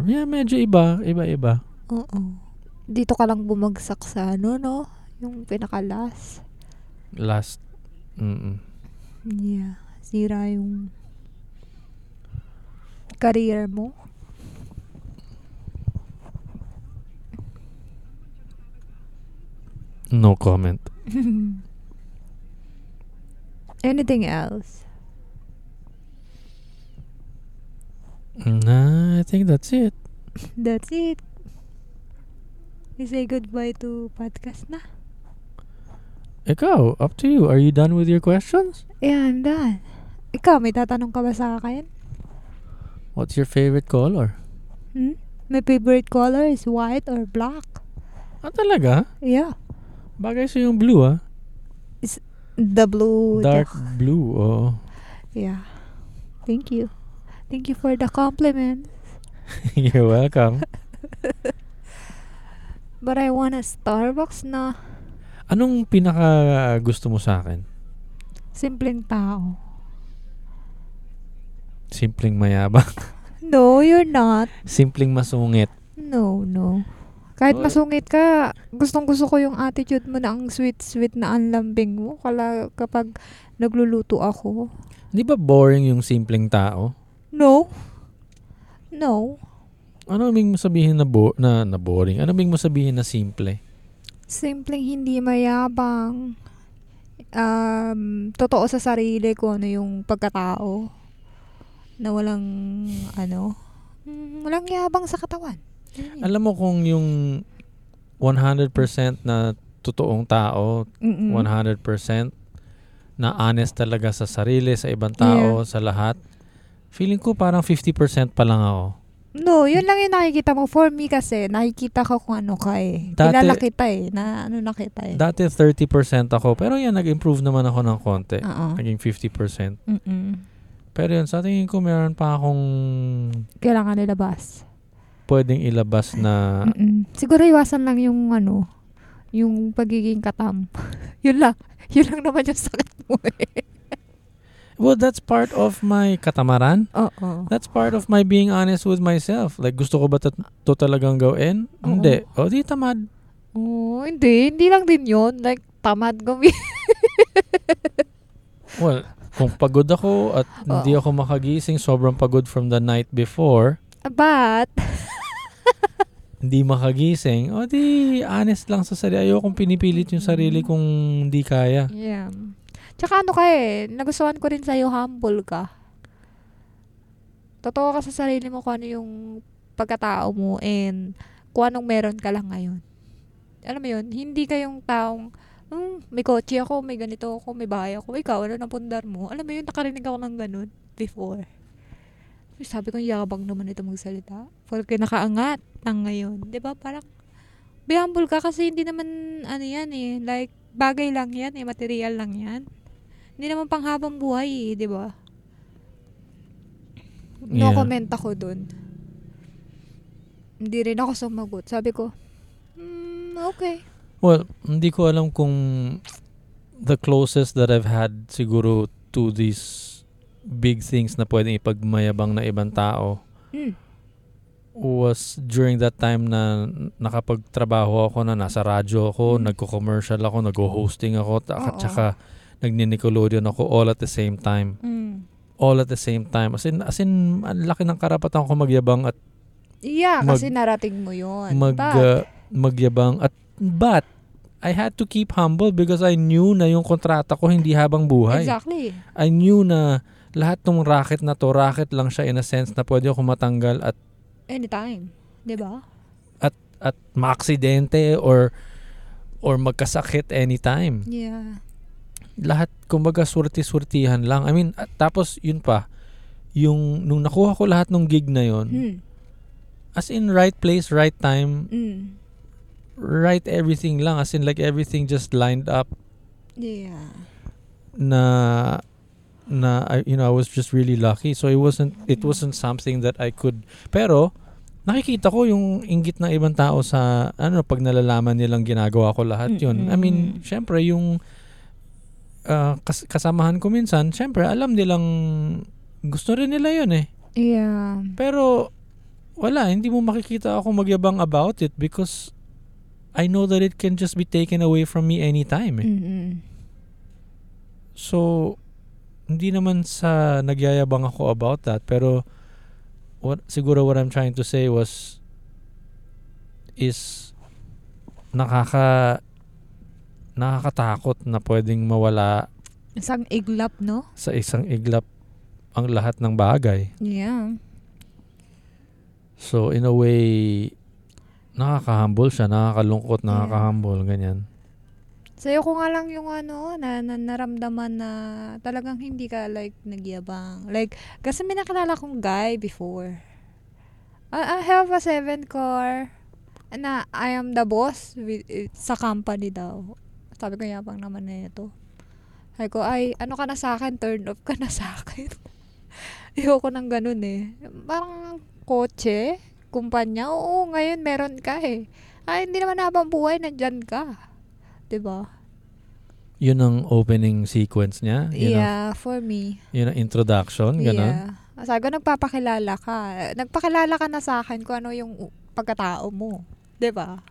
yeah, medyo iba. Iba-iba. Oo. Dito ka lang bumagsak sa ano, no? Yung pinaka-last. Last. Mm-mm. Yeah. Sira yung career mo. No comment. *laughs* Anything else? Nah, I think that's it. *laughs* That's it. We say goodbye to podcast na. Ikaw, up to you. Are you done with your questions? Yeah, I'm done. Ikaw, may tatanong ka ba sa akin? What's your favorite color? Hmm? My favorite color is white or black. Ah, talaga? Yeah. Bagay sa yung blue, ah. The blue. the- Dark blue, oh. yeah. Thank you. Thank you for the compliment. *laughs* You're welcome. *laughs* But I want a Starbucks na Anong pinaka gusto mo sa akin? simpleng tao. Simpleng mayabang. *laughs* No, you're not. Simpleng masungit. No, no. Kahit Well- masungit ka, gustong gusto ko yung attitude mo na ang sweet-sweet na ang lambing mo kala kapag nagluluto ako. Di ba boring yung simpleng tao? No. No. Ano ibig mo sabihin na, bo- na, na boring? Ano ibig mo sabihin na simple? Simpleng hindi mayabang. Um, totoo sa sarili ko ano yung pagkatao. Na walang, ano, walang yabang sa katawan. Yun. Alam mo kung yung 100% na totoong tao, Mm-mm. 100% na honest talaga sa sarili, sa ibang tao, sa lahat, feeling ko parang 50% pa lang ako. No, yun lang yung nakikita mo. For me kasi, nakikita ko kung ano ka eh. Dati- Kilala kita eh. Na ano na kita eh. Dati 30% ako, pero yan, nag-improve naman ako ng konti. Oo. Naging 50%. Mm-mm. Pero yun, sa tingin ko meron pa akong Kailangan nilabas. Pwedeng ilabas na Mm-mm. Siguro iwasan lang yung ano, yung pagiging katam. *laughs* Yun lang. Yun lang naman yung sakit mo eh. Well, that's part of my katamaran. Oo. That's part of my being honest with myself. Like, gusto ko ba to, to talagang gawin? Oo. Hindi. O, di tamad. Oo, hindi. Hindi lang din yun. Like, tamad gawin. *laughs* Well, kung pagod ako at hindi Oo. ako makagising, sobrang pagod from the night before, But, *laughs* hindi makagising, o di honest lang sa sarili. Ayokong pinipilit yung sarili kung hindi kaya. yeah. Tsaka ano ka eh, nagustuhan ko rin sa'yo, humble ka. Totoo ka sa sarili mo kung ano yung pagkatao mo and kung anong meron ka lang ngayon. Alam mo yun, hindi ka yung taong, hmm, may kotse ako, may ganito ako, may bahay ako, ikaw, ano na pundar mo? Alam mo yun, nakarinig ako ng ganun before. Sabi ko, yabang naman ito magsalita. Porque nakaangat ng ngayon. 'Di ba Parang, be humble ka kasi hindi naman, ano yan eh, like, bagay lang yan eh, material lang yan. Hindi naman panghabang buhay eh, di ba? No Yeah. comment ako dun. Hindi rin ako sumagot. Sabi ko, hmm, okay. Well, hindi ko alam kung the closest that I've had siguro to these big things na pwedeng ipagmayabang na ibang tao Hmm. Was during that time na nakapagtrabaho ako na nasa radyo ako, Mm. nagko-commercial ako, nagko-hosting ako, Oo. tsaka nagni-Nickelodeon ako all at the same time. Hmm. All at the same time. As in, as in ang laki ng karapatan ko magyabang at Yeah, Mag- kasi narating mo yun. mag, But, uh, magyabang at but I had to keep humble because I knew na yung kontrata ko hindi habang buhay. exactly. I knew na lahat ng racket na to, racket lang siya in a sense na pwede ako matanggal at Anytime. Di ba? at maaksidente or or magkasakit anytime. Yeah. Lahat kumbaga surti-surtihan lang. I mean, at tapos yun pa, yung nung nakuha ko lahat ng gig na yon, Hmm. as in right place, right time, Hmm. right everything lang as in like everything just lined up Yeah. na na I, you know I was just really lucky so it wasn't it wasn't something that I could pero nakikita ko yung inggit ng ibang tao sa ano pag nalalaman nilang ginagawa ko lahat yun I mean syempre yung ah, kas- kasamahan ko minsan syempre alam nilang gusto rin nila yun eh Yeah. pero wala hindi mo makikita ako magyabang about it because I know that it can just be taken away from me anytime eh. Mm-mm. So, hindi naman sa nagyayabang ako about that, pero what, siguro what I'm trying to say was is nakaka nakakatakot na pwedeng mawala Isang iglap, no? sa isang iglap ang lahat ng bagay. Yeah. So, in a way, nakaka-humble siya, nakakalungkot, nakaka-humble, ganyan. Sa'yo ko nga lang yung ano, na, na naramdaman na talagang hindi ka like nagyabang. Like, kasi may nakilala kong guy before. I, I have a seven car na I am the boss with, sa company daw. Sabi ko, yabang naman na ito. Sabi ko, ay, ano ka na sa akin? Turn off ka na sa akin. *laughs* Ayoko nang ganun eh. Parang kotse, kumpanya, oo, ngayon meron ka eh. Ay, hindi naman habang buhay, nandyan ka. 'Di ba? Yun ang opening sequence niya. Yun, ang, Yeah, for me. yun ang introduction, ganun. Yeah. Sabi ko, nagpapakilala ka. Nagpakilala ka na sa akin kung ano yung pagkatao mo. 'Di ba?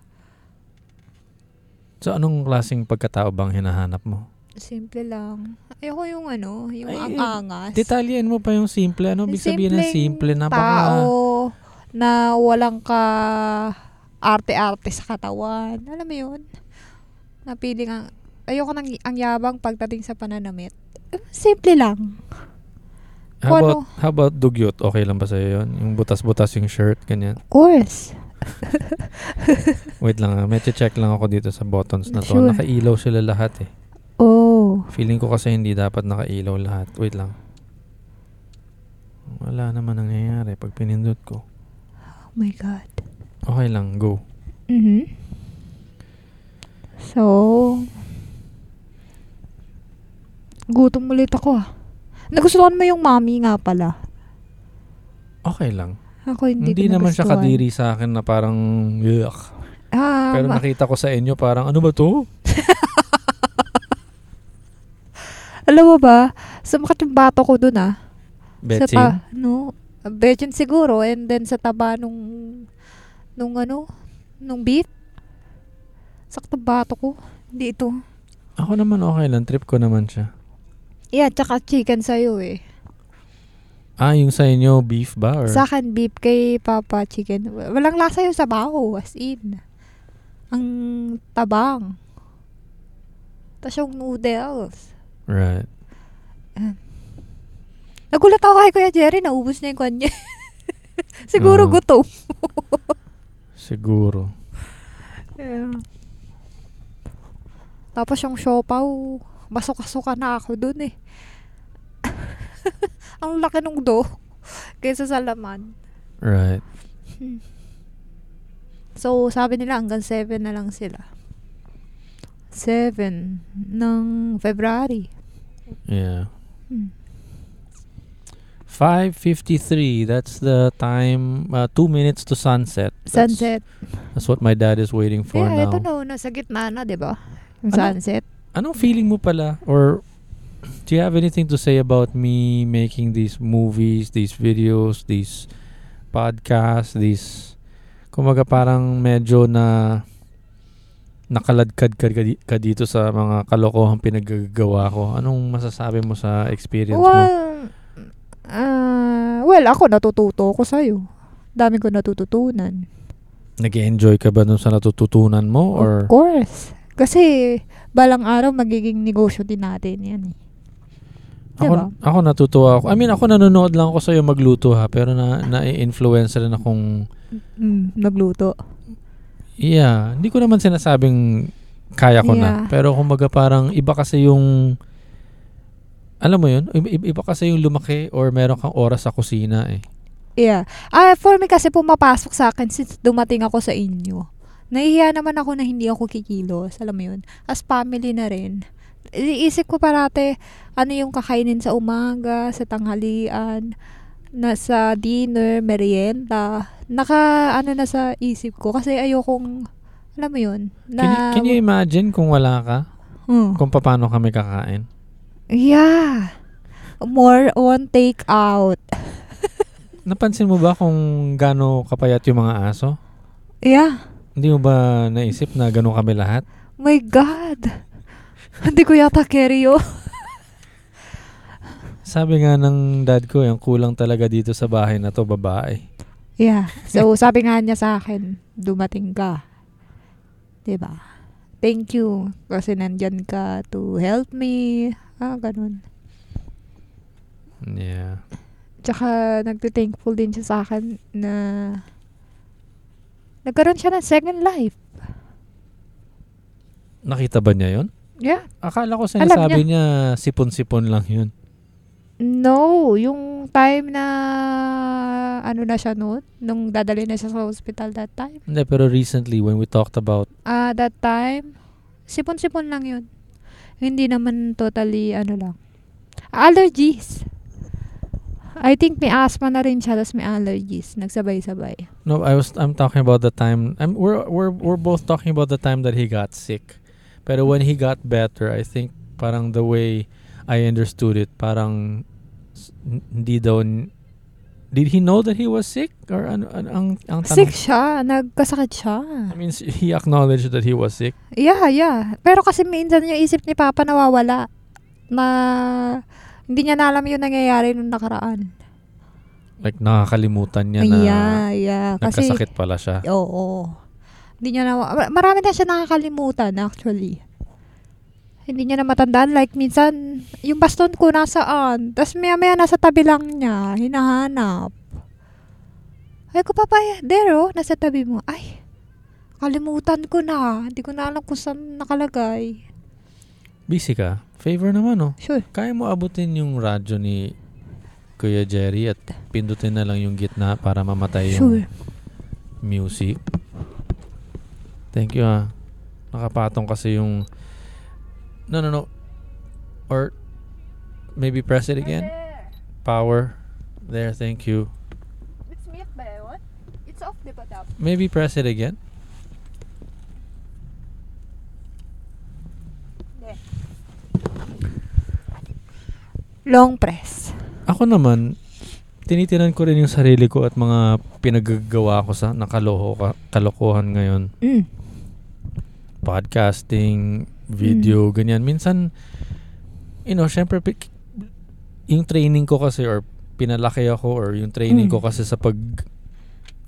So, anong klaseng pagkatao bang hinahanap mo? Simple lang. Ayoko yung ano, yung Ay, ang angas. Detalyen mo pa yung simple. Ano Yung ibig sabihin ng simple? simpleng Napaka... tao na walang ka arte-arte sa katawan. Alam mo yun? Napiling ang... Ayoko nang ang yabang pagdating sa pananamit. Simple lang. How Kung about, ano- how about dugyot? Okay lang ba sa'yo yun? Yung butas-butas yung shirt, ganyan. Of course. Wait lang, ah. medyo check lang ako dito sa buttons na to. Sure. Nakailaw sila lahat eh. Oh. Feeling ko kasi hindi dapat nakailaw lahat. Wait lang. Wala naman nangyayari pag pinindot ko. Oh my God. Okay lang, go. Mhm. So, gutom ulit ako ah. Nagustuhan mo yung mami nga pala. Okay lang. Ako hindi, Hindi, naman siya kadiri sa akin na parang yuck. Ah, Pero ma- nakita ko sa inyo parang ano ba to? *laughs* Alam mo ba, sumakit yung bato ko dun ah. Sa Betsin? ta- no, Betchin siguro and then sa taba nung nung ano, nung beef. Sakit ang bato ko. Hindi ito. Ako naman okay lang. Trip ko naman siya. Yeah, tsaka chicken sa'yo eh. Ah, yung sa inyo, beef ba? Or? Sa akin, beef kay Papa chicken. Walang lasa yung sabaw, as in. Ang tabang. Tapos yung noodles. Right. Nagulat ako kay Kuya Jerry, naubos na yung kanya. *laughs* Siguro Ah. gutom. Siguro. *laughs* Yeah. Tapos yung siopaw, masuka-suka na ako dun eh. *laughs* Ang laki nung do kaysa sa laman. Right. So, sabi nila hanggang 7 na lang sila. 7 ng February. Yeah. Hmm. 5.53. That's the time. Uh, two minutes to sunset. That's, Sunset. That's what my dad is waiting for yeah, now. ito no, nasa gitna na, di ba? Yung Ano? sunset. Anong feeling mo pala? Or do you have anything to say about me making these movies, these videos, these podcasts, these... Kumaga parang medyo na nakaladkad ka, ka di- ka dito sa mga kalokohang pinaggagawa ko. Anong masasabi mo sa experience mo? Well, ah, well, ako natututo ko sa'yo. Dami ko natututunan. nag enjoy ka ba dun sa natututunan mo? Or Of course. Kasi, balang araw magiging negosyo din natin yan eh. ako, Diba? ako natutuwa ako. I mean, ako nanonood lang ako sa'yo magluto ha. Pero na, na-influence rin akong Mm, nagluto. Yeah, hindi ko naman sinasabing kaya ko na. Yeah. Pero kumbaga parang iba kasi yung alam mo yun, iba, kasi yung lumaki or meron kang oras sa kusina eh. Yeah. Ah, for me kasi pumapasok sa akin since dumating ako sa inyo. Nahihiya naman ako na hindi ako kikilos. Alam mo yun? As family na rin. Iisip ko parate, ano yung kakainin sa umaga, sa tanghalian, na sa dinner, merienda. Naka, ano na sa isip ko. Kasi ayokong, alam mo yun? Can, you, Na, can you imagine kung wala ka? Hmm. Kung paano kami kakain? Yeah. More on take out. *laughs* Napansin mo ba kung gaano kapayat yung mga aso? Yeah. Hindi mo ba naisip na gano'n kami lahat? My God. Hindi ko yata carry yun. Sabi nga ng dad ko, yung kulang talaga dito sa bahay na to, babae. Yeah. So, sabi nga niya sa akin, dumating ka. ba? Thank you. Kasi nandyan ka to help me. Ah, ganun. Yeah. Tsaka, nagte-thankful din siya sa akin na nagkaroon siya ng second life. Nakita ba niya yon? Yeah. Akala ko Alam sinasabi niya sipon-sipon lang yun. No, yung time na ano na siya noon, nung dadali na siya sa hospital that time. Hindi, pero recently when we talked about Ah, that time, sipon-sipon lang yun. Hindi naman totally, ano lang. Allergies. I think may asthma na rin siya, tapos may allergies. Nagsabay-sabay. No, I was I'm talking about the time I'm we're we're we're both talking about the time that he got sick. Pero when he got better, I think parang the way I understood it, parang hindi daw Did he know that he was sick or ano ano ang ang tanong? Sick siya. Nagkasakit siya. I mean, he acknowledged that he was sick. Yeah, yeah. Pero kasi minsan yung isip ni Papa nawawala. Na hindi niya na alam yung nangyayari nung nakaraan. Like nakakalimutan niya na yeah, yeah. Kasi, nagkasakit pala siya. Oo. Hindi niya na, ma- marami na siya nakakalimutan actually. Hindi niya na matandaan. Like, minsan, yung baston ko nasaan. Tapos maya-maya nasa tabi lang niya. Hinahanap. Ay ko, papa, there oh, nasa tabi mo. Ay, kalimutan ko na. Hindi ko na alam kung saan nakalagay. Busy ka? Favor naman, oh. Sure. Kaya mo abutin yung radyo ni Kuya Jerry at pindutin na lang yung gitna para mamatay yung Sure. music. Thank you ah. Nakapatong kasi yung No, no, no. Or maybe press it again. Power. There, thank you. It's mute ba yun? It's off, di ba dapat? Maybe press it again. Long press. Ako naman, tinitinan ko rin yung sarili ko at mga pinagagawa ko sa nakaloho ka, kalokohan ngayon. Mm. Podcasting, video, ganyan. Minsan, you know, syempre, yung training ko kasi or pinalaki ako or yung training Mm. ko kasi sa pag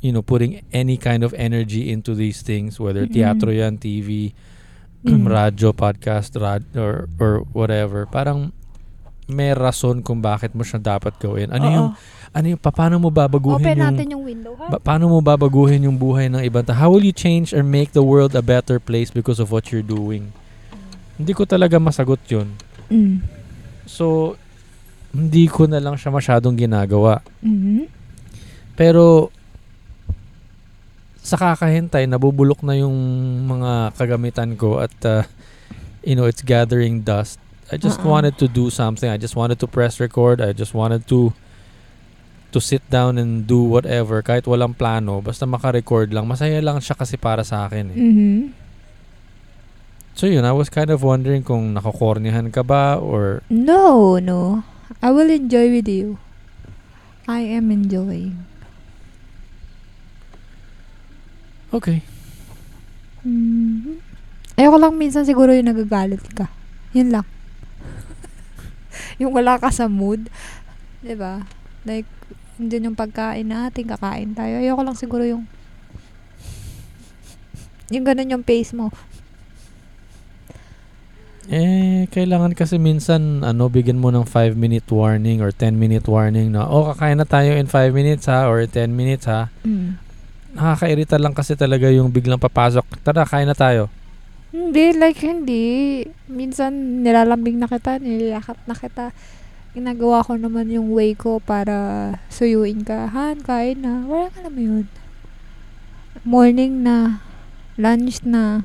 you know, putting any kind of energy into these things, whether Mm-mm. teatro yan, TV, *clears throat* Mm. radyo, podcast, rad, or, or whatever. Parang may rason kung bakit mo siya dapat gawin. Ano Oo. yung, ano yung, pa- paano mo babaguhin Open yung, natin yung window, ha? ba- paano mo babaguhin yung buhay ng ibang tao? How will you change or make the world a better place because of what you're doing? Hindi ko talaga masagot yun. Mm. So, hindi ko na lang siya masyadong ginagawa. Mhm. Pero, sa kakahintay, nabubulok na yung mga kagamitan ko at, uh, you know, it's gathering dust. I just Uh-uh. wanted to do something. I just wanted to press record. I just wanted to to sit down and do whatever kahit walang plano basta maka-record lang masaya lang siya kasi para sa akin eh. Mhm. so yun I was kind of wondering kung nakokornihan ka ba or No, no. I will enjoy with you. I am enjoying. okay Mhm. Ayoko lang minsan siguro yung nagagalit ka. Yun lang. Yung wala ka sa mood. 'Di ba? Like, hindi yung pagkain natin, kakain tayo. Ayoko lang siguro yung yung ganun yung pace mo. Eh, kailangan kasi minsan, ano, bigyan mo ng 5 minute warning or 10 minute warning na, oh, kakain na tayo in 5 minutes ha, or 10 minutes ha. Mm. Nakakairita lang kasi talaga yung biglang papasok, tara, kain na tayo. Hindi, like hindi. Minsan nilalambing na kita, niliyakap na kita. Ginagawa ko naman yung way ko para suyuin ka. Han, kain na. Wala ka naman yun. Morning na. Lunch na.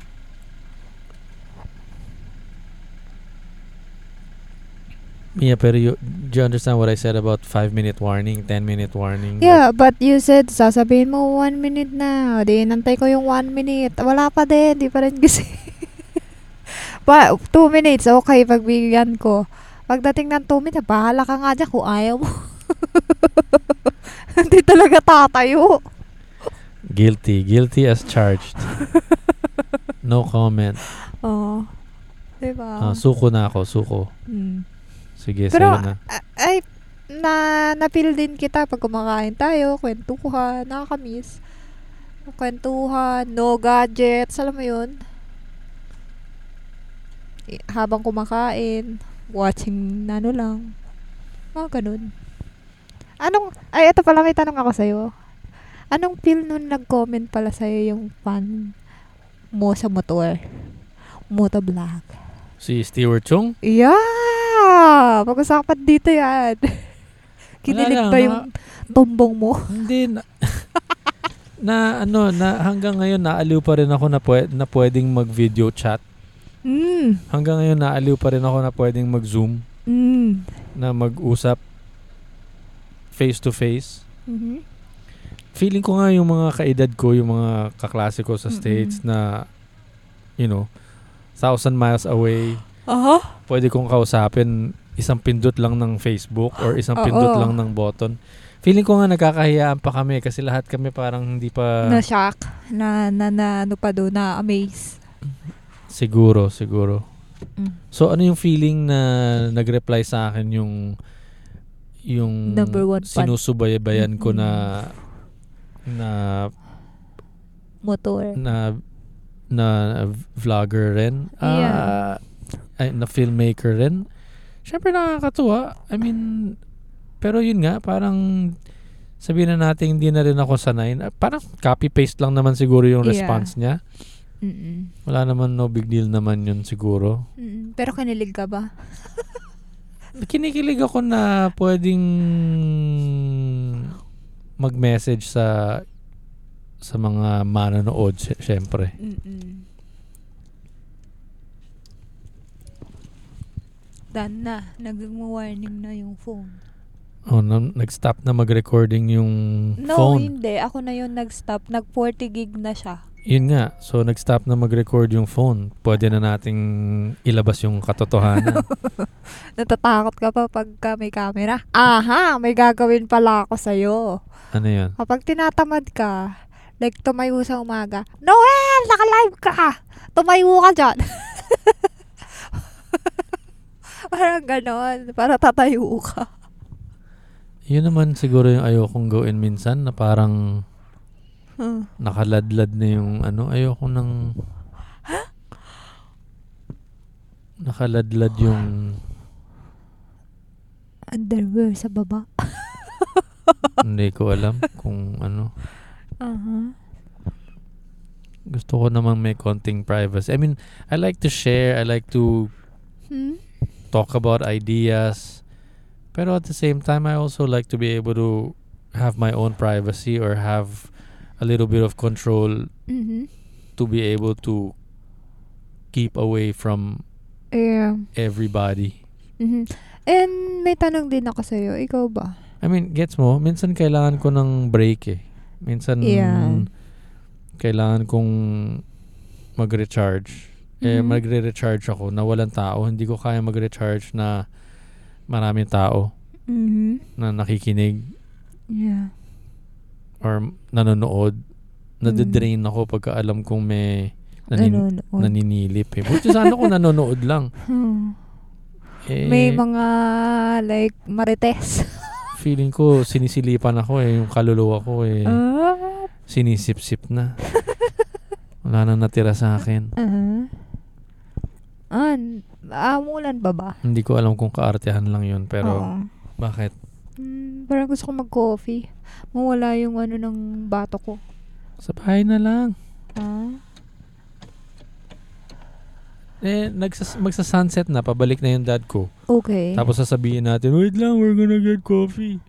Yeah, pero you, do you understand what I said about 5 minute warning, 10 minute warning? Yeah, but you said, sasabihin mo one minute na. O, di, nantay ko yung one minute. Wala pa din, di pa rin kasi. *laughs* pa, two minutes, okay, pagbigyan ko. Pagdating ng two minutes, bahala ka nga dyan kung ayaw mo. *laughs* Hindi talaga tatayo. Guilty. Guilty as charged. no comment. Oo. Diba? Ah, suko na ako, suko. Mm. Sige, Pero, sa'yo na. ay, na, na-feel din kita pag kumakain tayo, kwentuhan, nakakamiss. Kwentuhan, no gadgets, alam mo yun? Habang kumakain, watching ano lang. Mga ganun. Anong, ay, ito pala may tanong ako sa'yo. Anong feel nun nag-comment pala sa'yo yung fan mo sa motor? Motovlog. Si Stewart Chung? Yeah! Pag-usapan dito yan. *laughs* Kinilig na- yung tumbong mo? Hindi na, *laughs* na ano na hanggang ngayon naaliw pa rin ako na, pwe, na pwedeng mag-video chat. Mm. Hanggang ngayon naaliw pa rin ako na pwedeng mag-zoom, Mm. na mag-usap face to face. Mhm. Feeling ko nga yung mga kaedad ko, yung mga kaklase ko sa Mm-mm. States na you know, thousand miles away, Aha. pwede kong kausapin isang pindot lang ng Facebook or isang Oo. pindot lang ng button. Feeling ko nga nagkakahiyaan pa kami kasi lahat kami parang hindi pa Na-shock. Na, na, na, ano pa doon, na-amaze. Siguro, siguro. Mm. So ano yung feeling na nag-reply sa akin yung yung Number one sinusubaybayan ko Mm-mm. na na Motor. na na vlogger rin. Yeah. Ah, ay, na filmmaker rin. Syempre nakakatuwa. I mean, pero yun nga, parang sabihin na natin hindi na rin ako sanay. Ah, Parang copy-paste lang naman siguro yung Yeah. response niya. Mm-mm. Wala naman, no big deal naman yun siguro. Mm-mm. Pero kinilig ka ba? *laughs* Kinikilig ako na pwedeng mag-message sa sa mga manonood, sy- syempre. Mm-mm. Done na. Nag-warning na yung phone. Oh, na, nag-stop na mag-recording yung No, phone. hindi. Ako na yun nag-stop. Nag-40 gig na siya. Yun nga, so nag-stop na mag-record yung phone. Pwede na nating ilabas yung katotohanan. *laughs* Natatakot ka pa pagka may camera? Aha, may gagawin pala ako sa'yo. ano yun? Kapag tinatamad ka, like tumayo sa umaga, Noel, naka-live ka! Tumayo ka dyan. *laughs* Parang ganon. Para tatayo ka. Yun naman siguro yung ayokong gawin minsan na parang Hmm. nakaladlad na yung ano, ayoko nang nakaladlad yung Underwear sa baba. *laughs* hindi ko alam kung ano. Uh-huh. Gusto ko naman may konting privacy. I mean, I like to share, I like to Hmm? talk about ideas. Pero at the same time, I also like to be able to have my own privacy or have a little bit of control Mm-hmm. to be able to keep away from Yeah. everybody. Mhm. And may tanong din ako sa'yo. Ikaw ba? I mean, gets mo? Minsan kailangan ko ng break eh. Minsan Yeah. kailangan kong mag-recharge. Eh, Mhm. magre-recharge ako na walang tao. Hindi ko kaya mag-recharge na maraming tao Mhm. na nakikinig Yeah. Or nanonood. Nadidrain ako pagka alam kong may nanin- Nanonood. naninilip eh. Buti sana kung nanonood lang. *laughs* Hmm. Eh, May mga like marites. *laughs* feeling ko sinisilipan ako eh. Yung kaluluwa ko eh. Ah. Sinisip-sip na. *laughs* Wala na natira sa akin. Uh-huh. An, amulan ba ba? Hindi ko alam kung kaartehan lang yun. Pero Oo. bakit? Hmm, parang gusto ko mag-coffee. Mawala yung ano ng bato ko. Sa bahay na lang. Ah? Eh, nagsas- magsa-sunset na. Pabalik na yung dad ko. Okay. Tapos sasabihin natin, wait lang, we're gonna get coffee.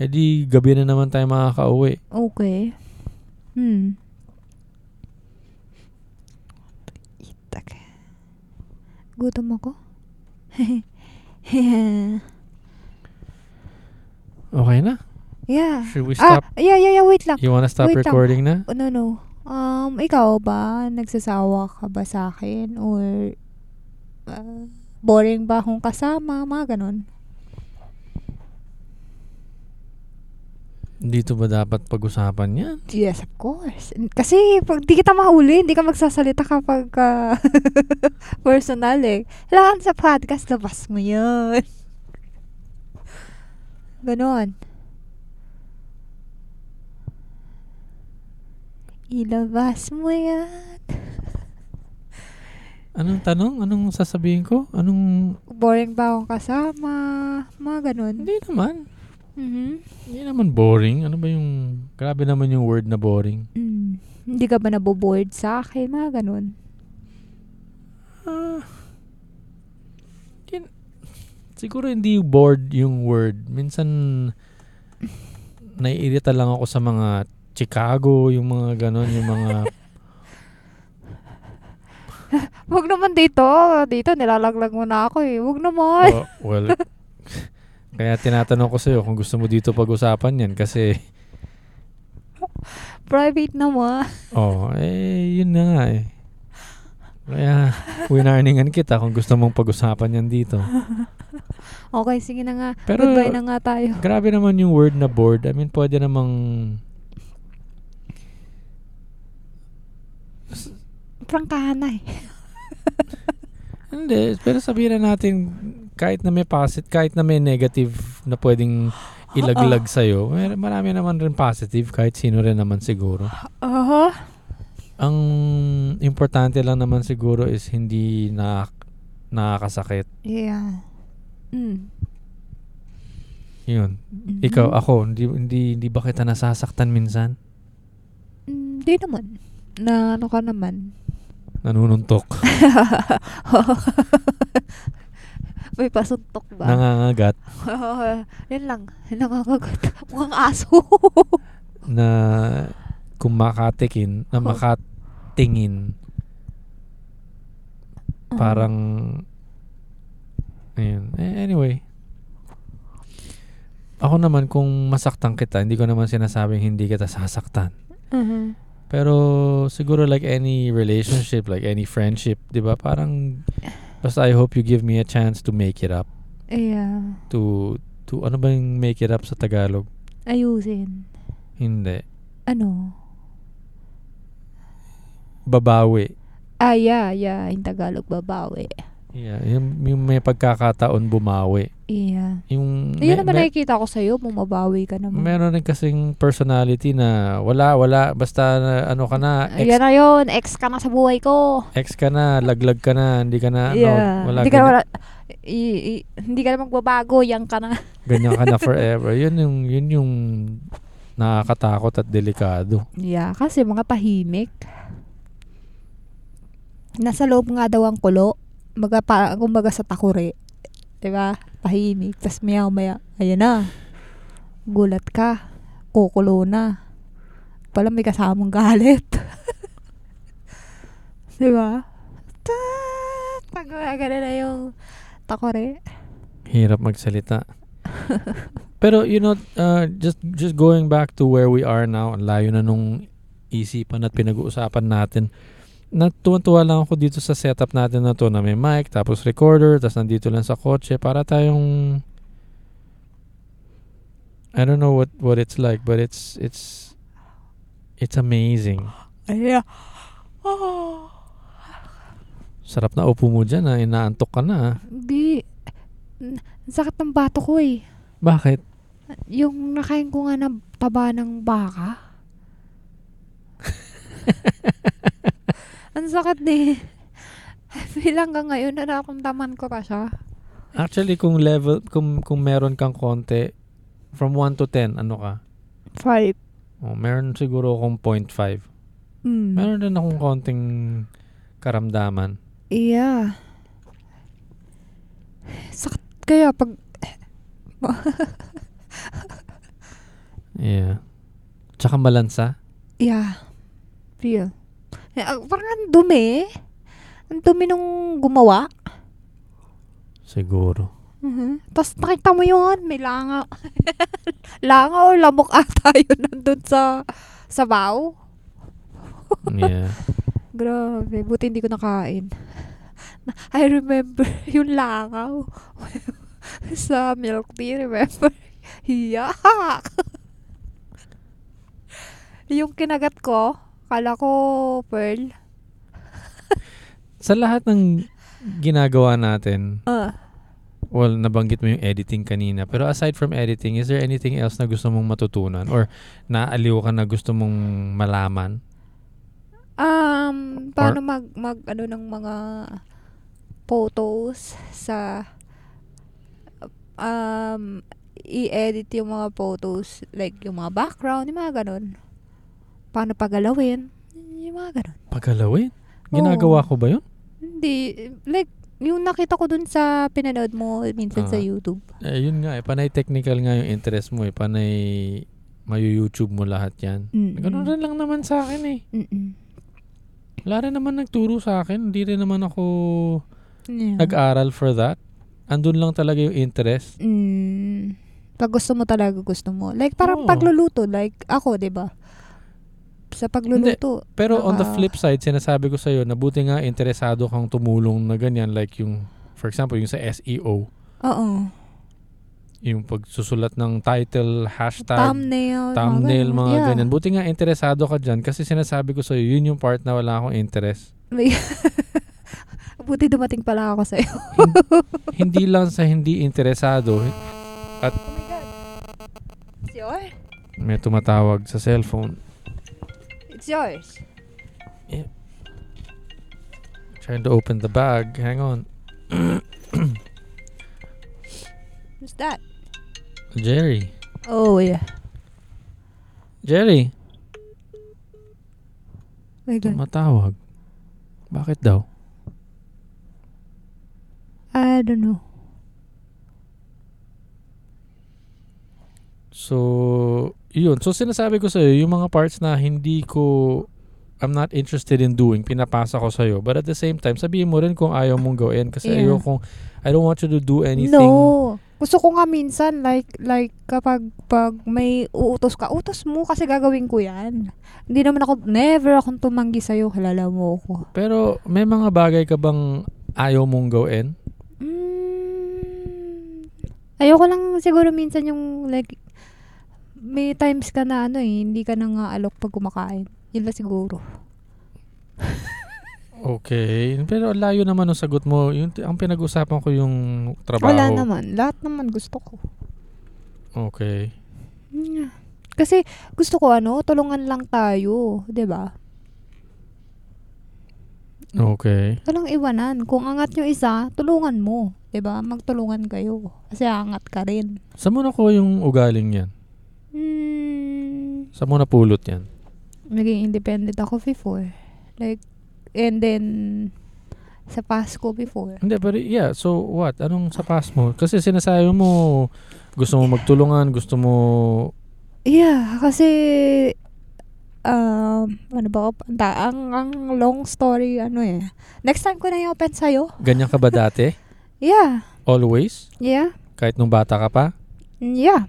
Eh di, gabi na naman tayo makaka-uwi. Okay. Hmm. Itak. Gutom ako? *laughs* Okay na? yeah. Should we Ah, stop? yeah, yeah, yeah. Wait lang. you wanna stop wait lang. recording na? Oh, no, no. Um, ikaw ba? Nagsasawa ka ba sa akin? Or ah, boring ba akong kasama? Mga ganon. Dito ba dapat pag-usapan yan? Yes, of course. Kasi pag di kita mahuli, hindi ka magsasalita kapag ah, *laughs* personal eh. Kailangan sa podcast, labas mo yun. Ganon. Ilabas mo yan. *laughs* Anong tanong? Anong sasabihin ko? Anong... Boring ba akong kasama? Mga ganon. Hindi naman. Mhm. Hindi naman boring. Ano ba yung... Grabe naman yung word na boring. Mm. Hindi ka ba naboboard sa akin? Mga ganon. Ah, kin- siguro hindi bored yung word. Minsan, naiirita lang ako sa mga Chicago, yung mga ganon, yung mga... *laughs* Huwag naman dito. Dito, nilalaglag mo na ako eh. Huwag naman. Oh, well, *laughs* kaya tinatanong ko sa'yo kung gusto mo dito pag-usapan yan kasi, Private naman. oh, eh, yun na nga eh. Kaya, winarningan kita kung gusto mong pag-usapan yan dito. *laughs* Okay, sige na nga. Pero, Goodbye na nga tayo. *laughs* grabe naman yung word na bored. I mean, pwede namang Prangkahan na eh. *laughs* Hindi, pero sabihin na natin kahit na may positive, kahit na may negative na pwedeng *gasps* ilaglag sa'yo, may marami naman rin positive kahit sino rin naman siguro. Aha. Ang importante lang naman siguro is hindi na nakakasakit. Yeah. Mm. Yun. Mhm. Ikaw, ako, hindi, hindi, hindi ba kita nasasaktan minsan? Hindi naman. Na ano ka naman. Nanununtok, *laughs* May pasuntok ba? nangangagat, *laughs* Yan lang. Nangangagat. Mukhang aso. *laughs* na kung makatikin, na makatingin, parang ayun. Eh, anyway. Ako naman kung masaktan kita, hindi ko naman sinasabing hindi kita sasaktan. Mhm. Pero siguro like any relationship, like any friendship, 'di ba? Parang basta I hope you give me a chance to make it up. Yeah. To to ano ba yung make it up sa Tagalog? Ayusin. Hindi. Ano? Babawi. Ah, yeah, yeah. In Tagalog, babawi. Yeah, yung, yung may pagkakataon bumawi. Yeah. Yung Ayun me- naman me- nakikita ko sa'yo, bumabawi ka naman. meron rin kasing personality na wala, wala, basta na, ano ka na, ex, Ayan na yun, ex ka na sa buhay ko. ex ka na, laglag ka na, hindi ka na, yeah. ano, wala, hindi ka, wala, i- i- hindi ka na magbabago, yan ka na. *laughs* ganyan ka na forever. Yun yung, yun yung nakakatakot at delikado. Yeah, kasi mga tahimik. Nasa loob nga daw ang kulo. Maga, pa, kumbaga sa takuri. Diba? Tahimik. Tapos maya maya, ayan na. Gulat ka. Kukulo na. Pala may kasamang galit. *laughs* diba? Tat! Pag na yung takuri. Hirap magsalita. *laughs* Pero you know, uh, just just going back to where we are now, layo na nung isipan at pinag-uusapan natin. Natuwa-tuwa lang ako dito sa setup natin na to na may mic, tapos recorder, tapos nandito lang sa kotse para tayong I don't know what what it's like, but it's it's it's amazing. Ayan. Oh. Sarap na upo mo dyan, ah. inaantok ka na. ah. Hindi. Sakit ng bato ko eh. Bakit? Yung nakain ko nga ng taba ng baka. *laughs* Ang sakit eh. *laughs* Bilang hanggang ngayon, nararamdaman ko pa siya. Actually, kung level, kung, kung meron kang konti, from 1 to 10, ano ka? Five. Oh, meron siguro akong 0.5. Mm. Meron din akong konting karamdaman. Yeah. Sakit kaya pag... *laughs* Yeah. Tsaka malansa. Yeah. Real. Ah, parang ang dumi. Ang dumi nung gumawa. Siguro. Mhm. Tapos nakita mo yun, may langa. *laughs* langa o lamok ata yun nandun sa sabaw. Yeah. *laughs* Grabe, buti hindi ko nakain. *laughs* I remember yung langaw sa milk tea, remember? Yak! yung kinagat ko, kala ko pearl. Sa lahat ng ginagawa natin, Ah, well, nabanggit mo yung editing kanina. Pero aside from editing, is there anything else na gusto mong matutunan? Or naaliw ka na gusto mong malaman? um, paano mag, mag, ano ng mga photos sa um, i-edit yung mga photos, like yung mga background, yung mga ganun. Paano pagalawin, yung mga ganun. Pagkalawin? Ginagawa ko ba yun? Hindi, like, yung nakita ko dun sa pinanood mo minsan sa Ah. YouTube. Eh, yun nga eh. Panay technical nga yung interest mo eh. Panay mayu-YouTube mo lahat yan. Mm-mm. Ganun rin lang naman sa akin eh. Mm-mm. Wala rin naman nagturo sa akin. Hindi rin naman ako Yeah. nag-aral for that. Andun lang talaga yung interest. Mm. Pag gusto mo talaga, gusto mo. Like, parang Oo. pagluluto. Like, ako, di ba? Sa pagluluto. Pero on the Naka- flip side, sinasabi ko sa'yo na buti nga interesado kang tumulong na ganyan. Like yung, for example, yung sa SEO. Oo. Yung pagsusulat ng title, hashtag, thumbnail. thumbnail, mga Yeah. ganyan. Buti nga interesado ka dyan kasi sinasabi ko sa'yo, yun yung part na wala akong interest. *laughs* Buti dumating pala ako sa'yo. hindi lang sa hindi interesado, Oh my God. Yours. may tumatawag sa cellphone. It's yours. Trying to open the bag. Hang on. *coughs* Who's that? Jerry. Oh, yeah. Jerry, My God. tumatawag. Bakit daw? I don't know. So, yun. So, sinasabi ko sa'yo, yung mga parts na hindi ko, I'm not interested in doing, pinapasa ko sa'yo. But at the same time, sabihin mo rin kung ayaw mong gawin. Kasi Yeah. ayokong, I don't want you to do anything. No. Gusto ko nga minsan, like, like, kapag pag may uutos ka, utos mo kasi gagawin ko yan. Hindi naman ako, never akong tumanggi sa'yo, halala mo ako. Pero may mga bagay ka bang ayaw mong gawin? Mm, ayoko lang siguro minsan yung, like, may times ka na ano eh, hindi ka nang aalok pag kumakain. Yun lang siguro. Okay. Pero layo naman ang sagot mo. Yung, ang pinag-usapan ko yung trabaho. Wala naman. Lahat naman gusto ko. Okay. Kasi gusto ko ano, tulungan lang tayo, 'di ba? Okay. Walang iwanan. Kung angat yung isa, tulungan mo. 'Di ba? Magtulungan kayo. Kasi angat ka rin. Saan mo nakuha yung ugaling yan? Hmm, Saan mo napulot yan? naging independent ako before. Like, and then, sa Pasko before. Hindi, pero yeah. So, what? Anong sa past mo? Kasi sinasabi mo, gusto mo magtulungan, gusto mo... Yeah, kasi, um, ano ba, ang, ta- ang, ang long story, ano eh. Next time ko na i-open sa'yo. Ganyan ka ba dati? *laughs* Yeah, Always? yeah, Kahit nung bata ka pa? yeah.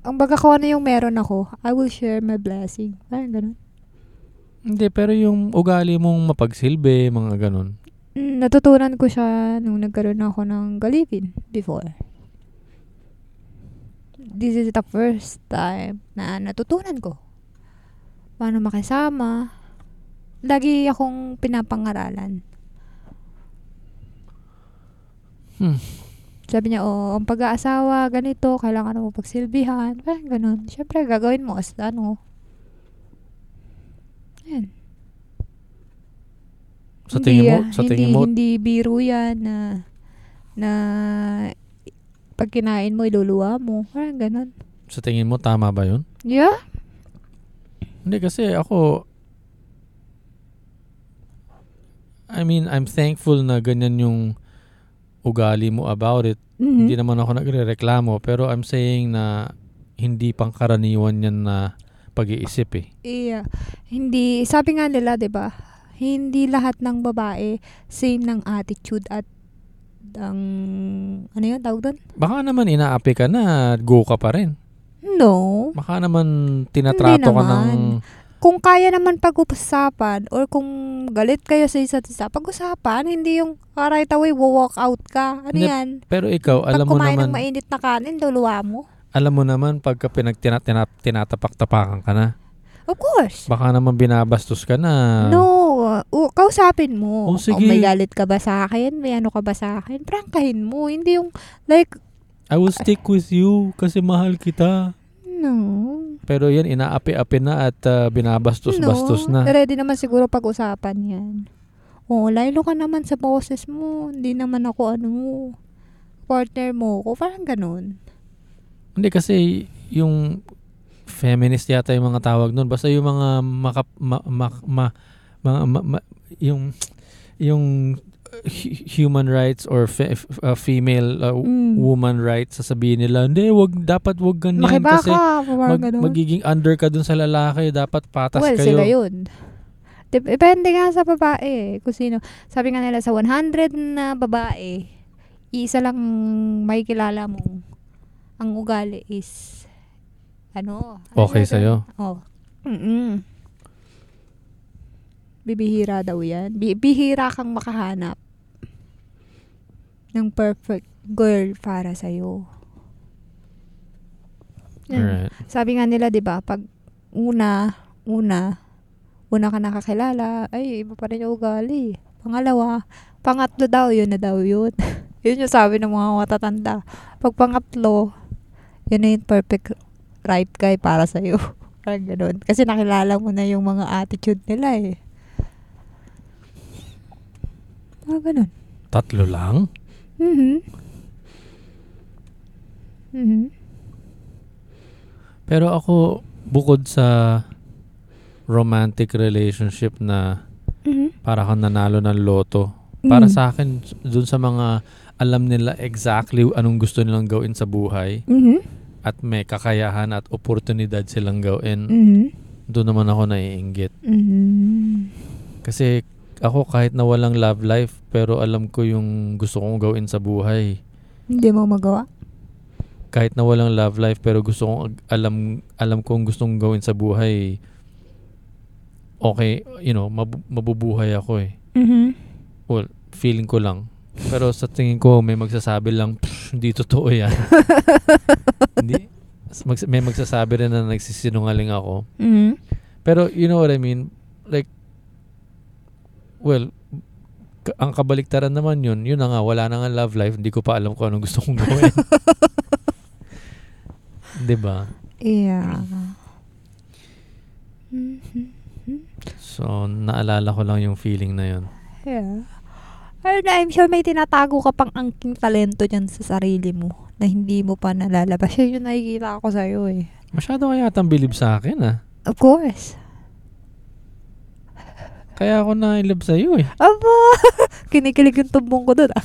Ang baga ko ano yung meron ako, I will share my blessing. Parang ganun. Hindi, pero yung ugali mong mapagsilbi, mga ganun. Mm, natutunan ko siya nung nagkaroon ako ng galipin before. This is the first time na natutunan ko. Paano makisama. Lagi akong pinapangaralan. Hmm. Sabi niya, oh, ang pag-aasawa, ganito, kailangan mo pagsilbihan. Parang ganun. Siyempre, gagawin mo as ano. Ayan. Sa tingin mo? ah, Sa hindi, tingin mo? Hindi biro yan na, na pag kinain mo, iluluwa mo. Parang ganun. Sa tingin mo, tama ba yun? Yeah? Hindi, kasi ako... I mean, I'm thankful na ganyan yung ugali mo about it. Mhm. Hindi naman ako nagre-reklamo, pero I'm saying na hindi pangkaraniwan yan na pag-iisip eh. Yeah. Hindi, sabi nga nila, di ba? Hindi lahat ng babae same ng attitude at ang, ano yun, tawag doon? Baka naman inaapi ka na, go ka pa rin. No. Baka naman tinatrato ka ng... Kung kaya naman pag-usapan or kung galit kayo sa isa't isa, pag-usapan, hindi yung ah, right away, walk out ka. Ano Hindi, yan? Pero ikaw, Pag alam mo kumain naman, ng mainit na kanin, luluwa mo. alam mo naman pagka pinag tina- tina- tinatapak-tapakan ka na, Of course. baka naman binabastos ka na. No, uh, kausapin mo. Oh, sige. Oh, may galit ka ba sa akin? May ano ka ba sa akin? Prangkahin mo. Hindi yung, like, I will stick with you kasi mahal kita. no. Pero yan, inaapi-api na at uh, binabastos-bastos no. na. Ready naman siguro pag-usapan yan. Oo, laylo ka naman sa boses mo. Hindi naman ako, ano mo, partner mo ko. Parang ganun. Hindi kasi yung feminist yata yung mga tawag nun. Basta yung mga maka, ma, ma, ma, mga ma- ma- yung yung human rights or fe- f- uh, female uh, Mm. woman rights sasabihin nila hindi wag dapat wag ganyan Makiba kasi ka. Mag, ganun. magiging under ka dun sa lalaki dapat patas well, kayo sila yun. Dep- Depende nga sa babae. Kung sino. Sabi nga nila sa 100 na babae, isa lang may kilala mo. Ang ugali is ano? ano Okay yun? sa'yo? Oh. Mm Bibihira daw yan. Bi- bihira kang makahanap ng perfect girl para sa'yo. Yan. Alright. Sabi nga nila, 'di ba, pag una, una, una ka nakakilala, ay iba pa rin yung ugali. Pangalawa, pangatlo daw, yun na daw yun. *laughs* yun yung sabi ng mga matatanda. Pag pangatlo, yun na yung perfect right guy para sa'yo. *laughs* Parang ganun. Kasi nakilala mo na yung mga attitude nila eh. Mga ganun. tatlo lang Mhm. Mhm. pero ako bukod sa romantic relationship na Mhm. para kang nanalo ng loto para Mm. sa akin dun sa mga alam nila exactly anong gusto nilang gawin sa buhay Mhm. at may kakayahan at oportunidad silang gawin Mhm. doon naman ako naiinggit Mhm. kasi ako kahit na walang love life, pero alam ko yung gusto kong gawin sa buhay. Hindi mo magawa? Kahit na walang love life, pero gusto kong alam, alam kong gustong gawin sa buhay, okay, you know, mabu- mabubuhay ako eh. Mm-hmm. Well, feeling ko lang. Pero sa tingin ko, may magsasabi lang, "Psh, hindi totoo yan. *laughs* hindi. Mag- may magsasabi rin na nagsisinungaling ako. Mm-hmm. Pero you know what I mean? Like, well, ang kabaliktaran naman yun, yun na nga, wala na nga love life, hindi ko pa alam kung anong gusto kong gawin. *laughs* 'Di ba? Yeah. Mhm. So, naalala ko lang yung feeling na yun. Yeah. And I'm sure may tinatago ka pang angking talento dyan sa sarili mo na hindi mo pa nalalabas. Yun yung nakikita ko sa'yo eh. Masyado kaya yatang bilib sa akin ah. Of course. Kaya ako na in love sa'yo eh. Aba! *laughs* Kinikilig yung tumbong ko doon ah. *laughs*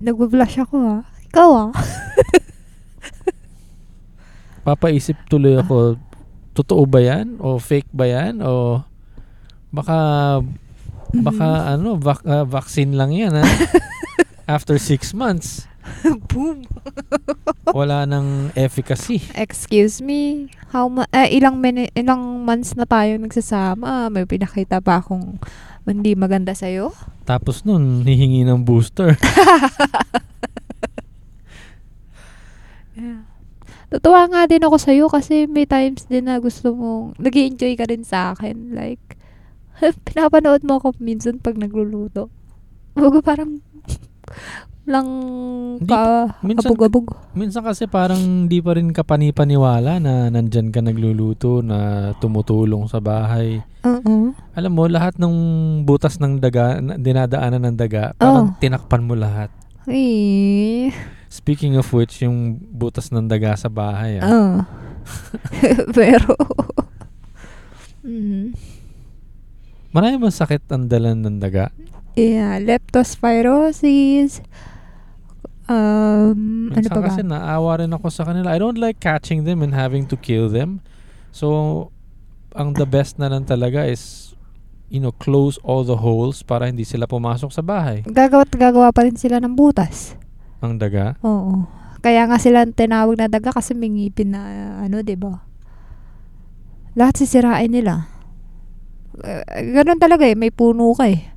Nagbe-blush ako ah. Ikaw ah. *laughs* Papaisip tuloy ako, totoo ba yan? O fake ba yan? O baka, baka ano, vac- ah, vaccine lang yan ha? After six months, *laughs* Boom. *laughs* wala nang efficacy. Excuse me. How ma- eh, ilang mini- ilang months na tayo nagsasama. May pinakita pa akong hindi maganda sa'yo? Tapos nun, hihingi ng booster. *laughs* Yeah. Tutuwa nga din ako sa'yo kasi may times din na gusto mong, nag enjoy ka rin sa akin. Like, pinapanood mo ako minsan pag nagluluto. Bago parang, lang ka, minsan- abog-abog. Minsan kasi parang di pa rin kapanipaniwala na nandyan ka nagluluto, na tumutulong sa bahay. Oo. Alam mo, lahat ng butas ng daga, na- dinadaanan ng daga, parang tinakpan mo lahat. Eh. Speaking of which, yung butas ng daga sa bahay, ah. Ah. *laughs* Pero, *laughs* mm, marami bang sakit ang dalan ng daga? yeah, leptospirosis. Um, ano Minsan pa ba? kasi naawa rin ako sa kanila. I don't like catching them and having to kill them. So, ang the best na lang talaga is, you know, close all the holes para hindi sila pumasok sa bahay. Gagawa at gagawa pa rin sila ng butas. Ang daga. Oo. Kaya nga sila tinawag na daga kasi may ngipin na ano, 'di ba? Lahat sisirain nila. Eh, ganun talaga eh, may puno ka eh.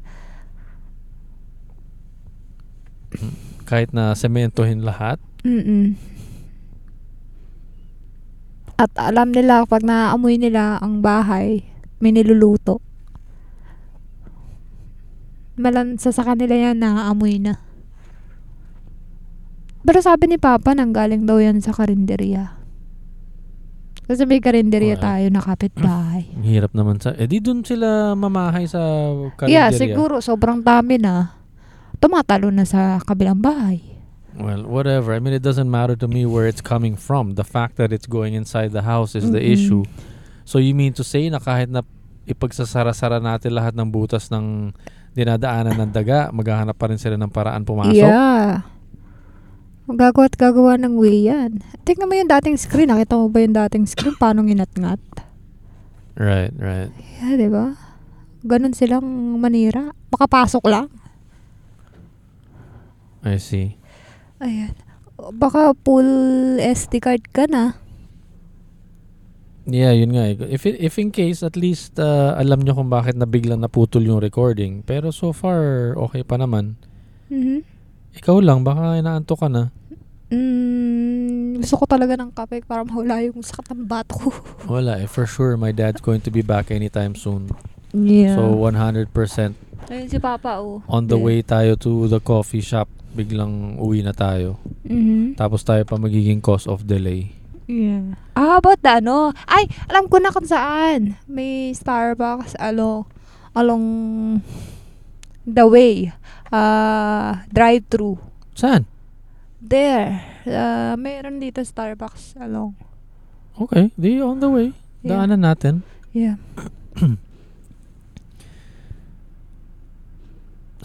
Kahit na sementohin lahat. Mm. At alam nila pag naaamoy nila ang bahay, may niluluto. Malansa sa kanila yan, naaamoy na. Pero sabi ni Papa, nanggaling daw yan sa karinderya. Kasi may karinderya Well. tayo na kapitbahay. *clears throat* Hirap naman sa... Eh di dun sila mamahay sa yeah, karinderya. siguro sobrang dami na. Tumatalo na sa kabilang bahay. Well, whatever. I mean, it doesn't matter to me where it's coming from. The fact that it's going inside the house is the Mm-mm. issue. So you mean to say na kahit na ipagsasara-sara natin lahat ng butas ng dinadaanan ng daga, maghahanap pa rin sila ng paraan pumasok? Yeah. Gagawa at gagawa ng way yan. Tingnan mo yung dating screen. Nakita mo ba yung dating screen? Paano nginat-ngat? Right, right. Yeah, di ba? Ganon silang manira. Makapasok lang. I see. Ayan. Baka full SD card ka na. Yeah, yun nga. If if in case at least uh, alam nyo kung bakit na biglang naputol yung recording. Pero so far okay pa naman. Mhm. Ikaw lang baka inaanto ka na. Mm, gusto ko talaga ng kape para mahula yung sakit ng bato ko. *laughs* Wala eh. For sure my dad's going to be back anytime soon. Yeah. So 100% Ayun si Papa, oh. on the Yeah. way tayo to the coffee shop. Biglang uwi na tayo. Mhm. Tapos tayo pa magiging cause of delay. Yeah. Ah, about the ano? Ay, alam ko na kung saan. May Starbucks along, along the way. Ah, drive-thru. Saan? There. Ah, meron dito Starbucks along. Okay, di on the way. Yeah. Daanan natin. Yeah. *clears throat*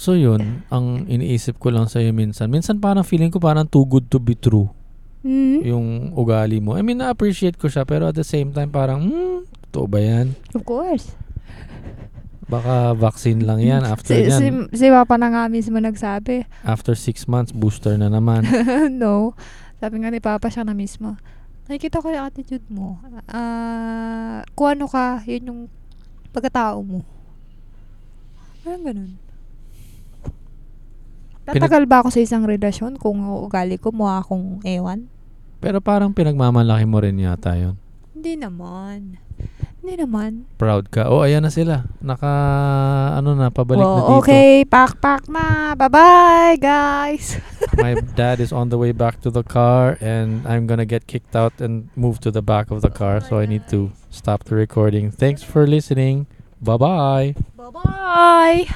So yun, ang iniisip ko lang sa'yo minsan. Minsan parang feeling ko parang too good to be true. Mm, yung ugali mo. I mean, na-appreciate ko siya pero at the same time parang, hmm, totoo ba yan? of course. Baka vaccine lang yan. After Si, si, yan, si Papa na nga mismo nagsabi. after six months, booster na naman. *laughs* no. Sabi nga ni Papa siya na mismo. Nakikita ko yung attitude mo. Ah, kung ano ka, yun yung pagkatao mo. Parang ganun. Tatagal ba ako sa isang relasyon kung ugali ko mukha akong ewan? Pero parang pinagmamalaki mo rin yata yun. Hindi naman. Hindi naman. Proud ka. Oh, ayan na sila. Naka, ano na, pabalik na Well, dito. okay, pack-pack na. Bye-bye, guys. *laughs* My dad is on the way back to the car and I'm gonna get kicked out and move to the back of the car. So I need to stop the recording. Thanks for listening. Bye-bye. Bye-bye.